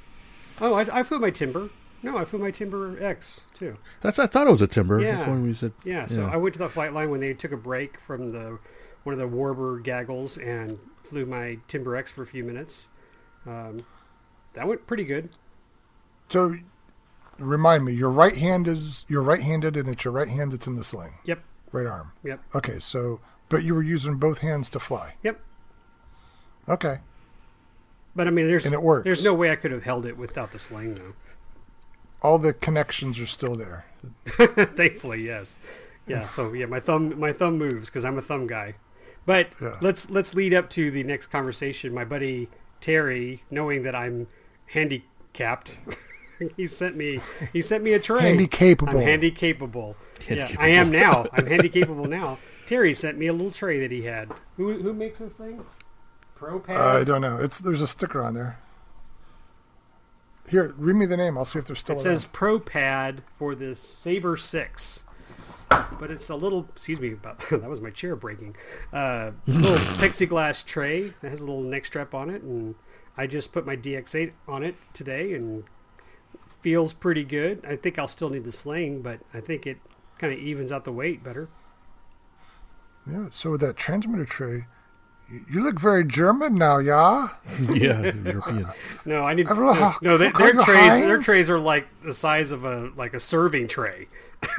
oh, I, I flew my Timber. No, I flew my Timber X too. That's I thought it was a timber. Yeah. That's one we said. Yeah. So Yeah. I went to the flight line when they took a break from the one of the Warbird gaggles and flew my Timber X for a few minutes. Um, that went pretty good. So, remind me, your right hand is you're right-handed, and it's your right hand that's in the sling, Yep. right arm. Yep. Okay, so but you were using both hands to fly. Yep. Okay, But I mean, there's And it works. there's no way I could have held it without the sling, though. All the connections are still there. Thankfully, yes. Yeah. So yeah, my thumb my thumb moves because I'm a thumb guy. But Yeah. let's let's lead up to the next conversation. My buddy Terry, knowing that I'm handicapped, he sent me he sent me a tray. Handy capable. I'm handy capable. Yeah. I am now. I'm handy capable now. Terry sent me a little tray that he had. Who who makes this thing? ProPad. I don't know. It's there's a sticker on there. Here, read me the name. I'll see if they're still It around. says ProPad for this Saber Six, but it's a little. Excuse me, about, that was my chair breaking. Uh, little plexiglass tray that has a little neck strap on it, and I just put my DX8 on it today, and feels pretty good. I think I'll still need the sling, but I think it kind of evens out the weight better. Yeah. So with that transmitter tray, you, you look very German now, yeah. yeah, European. No, I need I don't no, how- no they, their your trays. Their trays are like the size of a like a serving tray,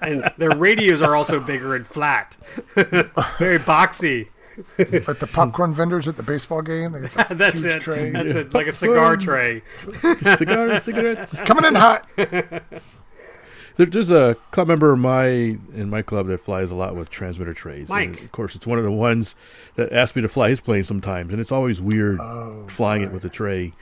and their radios are also bigger and flat, very boxy. Like the popcorn vendors at the baseball game. They got the That's huge it. tray. That's it, like a cigar tray. Cigar, cigarettes. Coming in hot. There, there's a club member in my in my club that flies a lot with transmitter trays. And Mike. of course, it's one of the ones that asks me to fly his plane sometimes, and it's always weird flying it with a tray.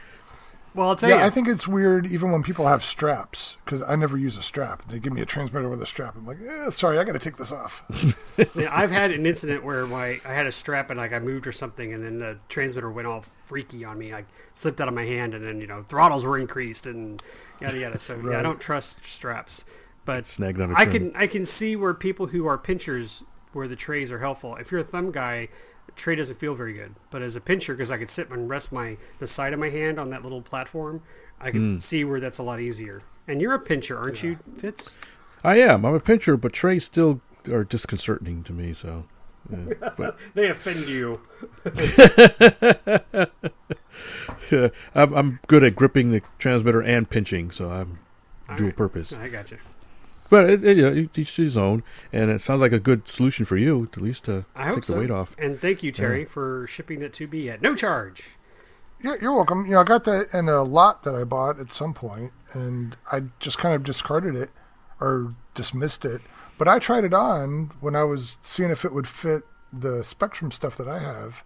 Well, I'll tell Yeah, you. I think it's weird even when people have straps because I never use a strap. They give me a transmitter with a strap. I'm like, eh, sorry, I got to take this off. Yeah, I've had an incident where my I had a strap and like I moved or something, and then the transmitter went all freaky on me. I slipped out of my hand, and then you know throttles were increased and yada yada. So yeah, I don't trust straps, but Snagged on a I trim. can I can see where people who are pinchers where the trays are helpful. If you're a thumb guy, the tray doesn't feel very good. But as a pincher, because I could sit and rest my the side of my hand on that little platform, I can hmm. see where that's a lot easier. And you're a pincher, aren't you, Fitz? I am. I'm a pincher, but trays still are disconcerting to me. So, yeah. but They offend you. yeah, I'm, I'm good at gripping the transmitter and pinching, so I'm All dual right. purpose. I got you. But it, it, you know, each to his own, and it sounds like a good solution for you, at least to I hope take so. the weight off. And thank you, Terry, for shipping that to me at no charge. Yeah, you're welcome. You know, I got that in a lot that I bought at some point, and I just kind of discarded it or dismissed it. But I tried it on when I was seeing if it would fit the Spektrum stuff that I have,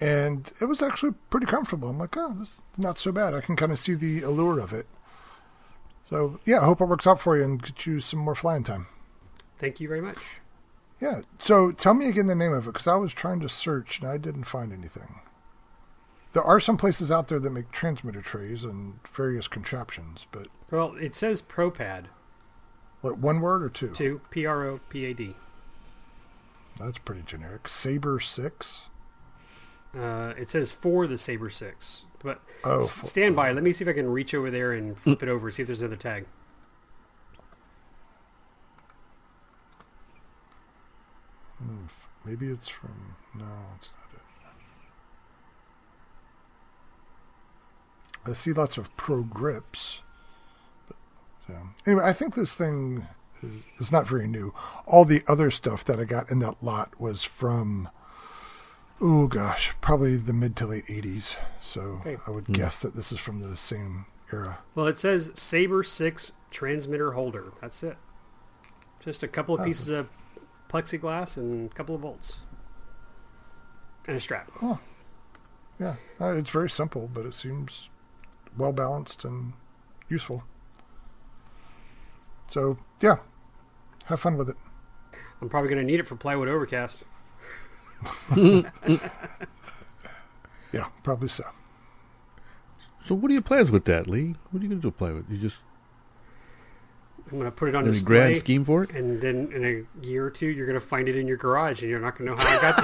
and it was actually pretty comfortable. I'm like, oh, this is not so bad. I can kind of see the allure of it. So yeah, I hope it works out for you and get you some more flying time. Thank you very much. Yeah. So tell me again the name of it because I was trying to search and I didn't find anything. There are some places out there that make transmitter trays and various contraptions, but Well, it says ProPad, like one word or two? Two. P R O P A D. That's pretty generic. Saber six. Uh, it says for the Saber Six. But Oh, stand by. Let me see if I can reach over there and flip it over. See if there's another tag. Hmm, maybe it's from. No, it's not it. I see lots of pro grips. But, so, anyway, I think this thing is, is not very new. All the other stuff that I got in that lot was from, oh gosh, probably the mid to late 80s. So Okay. I would guess that this is from the same era. Well, it says Saber Six transmitter holder. That's it. Just a couple of pieces of plexiglass and a couple of bolts and a strap. yeah, uh, it's very simple, but it seems well balanced and useful. So yeah, have fun with it. I'm probably going to need it for Plywood Overcast. Yeah, probably so. So what are your plans with that, Lee? What are you going to do with plywood? You just I'm going to put it on any display. grand scheme for it? And then in a year or two, you're going to find it in your garage, and you're not going to know how I got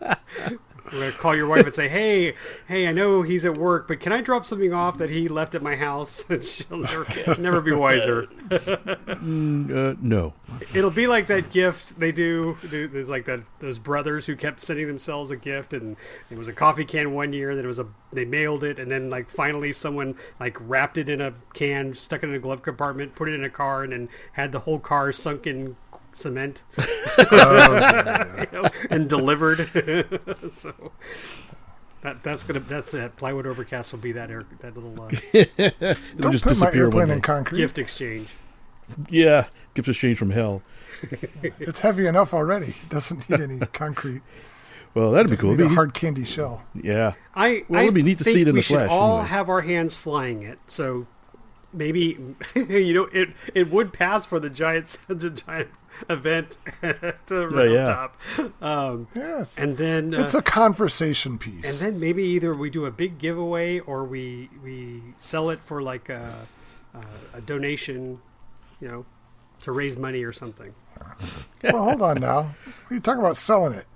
there. We're to call your wife and say, "Hey, hey, I know he's at work, but can I drop something off that he left at my house?" And she'll never, never be wiser. Uh, no. It'll be like that gift they do. do- There's like that those brothers who kept sending themselves a gift, and it was a coffee can one year. Then it was a they mailed it, and then like finally someone like wrapped it in a can, stuck it in a glove compartment, put it in a car, and then had the whole car sunk in cement you know, and delivered. so. That, that's gonna that's it. Plywood Overcast will be that air, that little uh, It'll Don't just put my disappear one airplane in concrete. gift exchange. Yeah, gift exchange from hell. It's heavy enough already. It doesn't need any concrete. Well, that'd be Doesn't cool. need a It'd be- hard candy shell. yeah. I Well, I it'd be neat to see it in the flesh. we the should all anyways. have our hands flying it. So maybe you know it it would pass for the giant the giant event at the Oh, yeah. top. Um, Yes. and then uh, It's a conversation piece. and then maybe either we do a big giveaway or we we sell it for like a a, a donation, you know, to raise money or something. well, hold on now. Are you talking about selling it?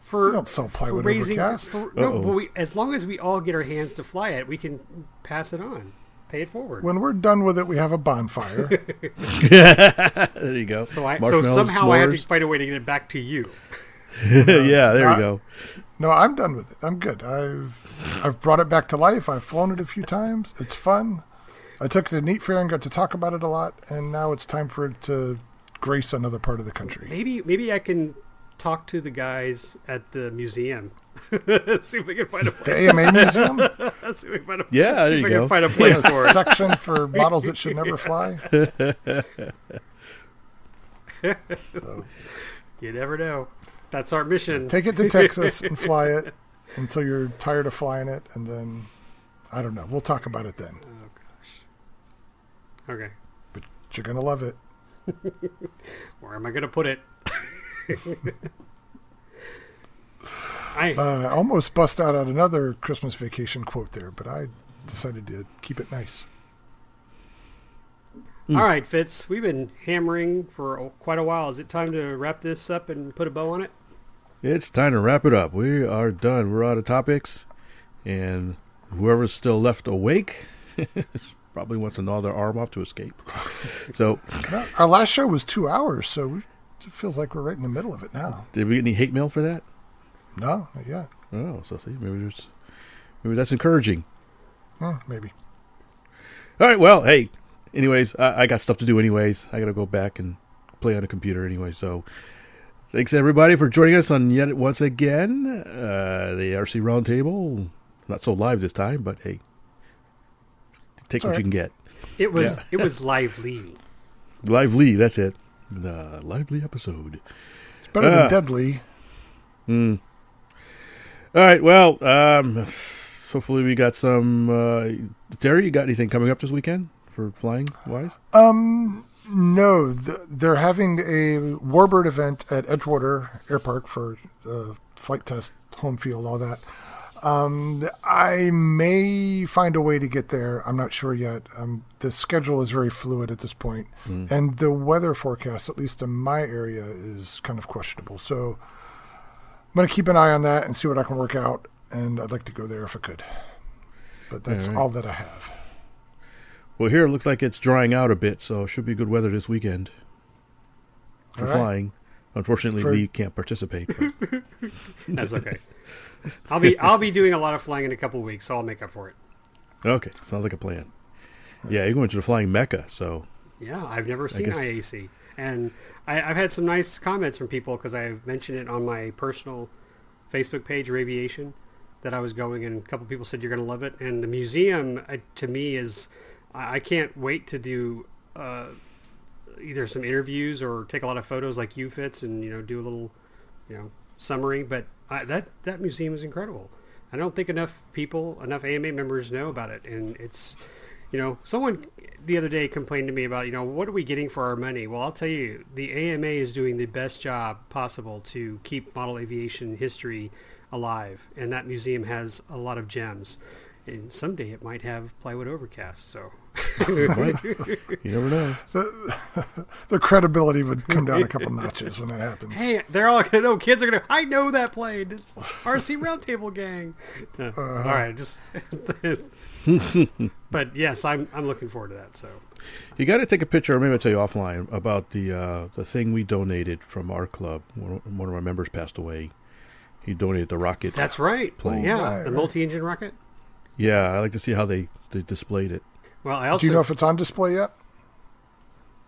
For, We don't sell for plywood raising, overcast. for, no, Uh-oh. but we, as long as we all get our hands to fly it, we can pass it on, pay it forward. When we're done with it, we have a bonfire. There you go. So I so Marshmallows, somehow I have to find a way to get it back to you. yeah, there I- you go. no, I'm done with it. I'm good. I've I've brought it back to life. I've flown it a few times. It's fun. I took it to Neat Fair and got to talk about it a lot. And now it's time for it to grace another part of the country. Maybe maybe I can talk to the guys at the museum. see if we can find a The place. AMA Museum, see if we can find a, Yeah, there see if you I go. can find a place a for it. section for models that should never fly. So, You never know. That's our mission. take it to Texas and fly it until you're tired of flying it, and then I don't know. We'll talk about it then. Oh gosh. Okay. But you're gonna love it. Where am I going to put it? I Uh, almost bust out on another Christmas vacation quote there, but I decided to keep it nice. All right, Fitz. We've been hammering for quite a while. Is it time to wrap this up and put a bow on it? It's time to wrap it up. We are done. We're out of topics, and whoever's still left awake probably wants to gnaw their arm off to escape. So, Our last show was two hours, so it feels like we're right in the middle of it now. did we get any hate mail for that? No, not yet. Oh, so see, maybe there's, maybe that's encouraging. Maybe. All right. Well, hey. Anyways, I, I got stuff to do. Anyways, I got to go back and play on a computer. Anyway, so thanks everybody for joining us on yet once again uh, the RC Roundtable. Not so live this time, but hey, take what all you can get. It was Yeah. it was lively. Lively, that's it. The lively episode. It's better Ah. than Deadly. Hmm. All right. Well, um, hopefully we got some. Uh, Terry, you got anything coming up this weekend for flying wise? Um, no, th- they're having a Warbird event at Edgewater Air Park for the Flite Test, home field, all that. Um, I may find a way to get there. I'm not sure yet. Um, the schedule is very fluid at this point, and the weather forecast, at least in my area, is kind of questionable. So I'm going to keep an eye on that and see what I can work out. And I'd like to go there if I could. But that's All right. all that I have. Well, here it looks like it's drying out a bit, so it should be good weather this weekend for All right. flying. Unfortunately, For- we can't participate. but- That's okay. I'll be I'll be doing a lot of flying in a couple of weeks, so I'll make up for it. okay, sounds like a plan. Yeah, you're going to the flying mecca, so Yeah, I've never seen guess- IAC, and I, I've had some nice comments from people because I've mentioned it on my personal Facebook page, Aviation, that I was going, and a couple people said you're going to love it. And the museum, uh, to me, is I, I can't wait to do uh, either some interviews or take a lot of photos like you, Fitz, and you know do a little, you know, summary, but I, that that museum is incredible. I don't think enough people, enough AMA members know about it, and it's you know, someone the other day complained to me about, you know, what are we getting for our money? Well, I'll tell you, the AMA is doing the best job possible to keep model aviation history alive, and that museum has a lot of gems. And someday it might have plywood overcast, so. you never know. The, their credibility would come down a couple notches when that happens. Hey, they're all gonna know. Kids are gonna. I know that plane. It's RC Roundtable Gang. Uh, uh-huh. All right, just. but yes, I'm I'm looking forward to that. So you got to take a picture, or maybe I'll tell you offline about the uh, the thing we donated from our club. One, one of our members passed away. He donated the rocket. That's right. Plane. Yeah, right, the right. multi-engine rocket. Yeah, I like to see how they, they displayed it. Well, I also do you know if it's on display yet?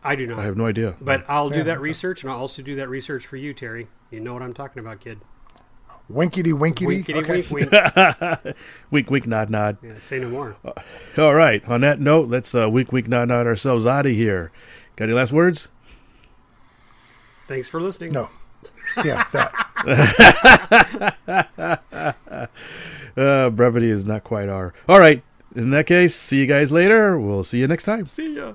I do not. I have no idea. But I'll do that research, and I'll also do that research for you, Terry. You know what I'm talking about, kid. Winkety winkety. Winkety okay. wink wink. wink wink nod nod. Yeah, say no more. Uh, all right. On that note, let's uh, wink wink nod nod ourselves out of here. Got any last words? Thanks for listening. No. Yeah, that. uh, brevity is not quite our. All right. In that case, see you guys later. We'll see you next time. See ya.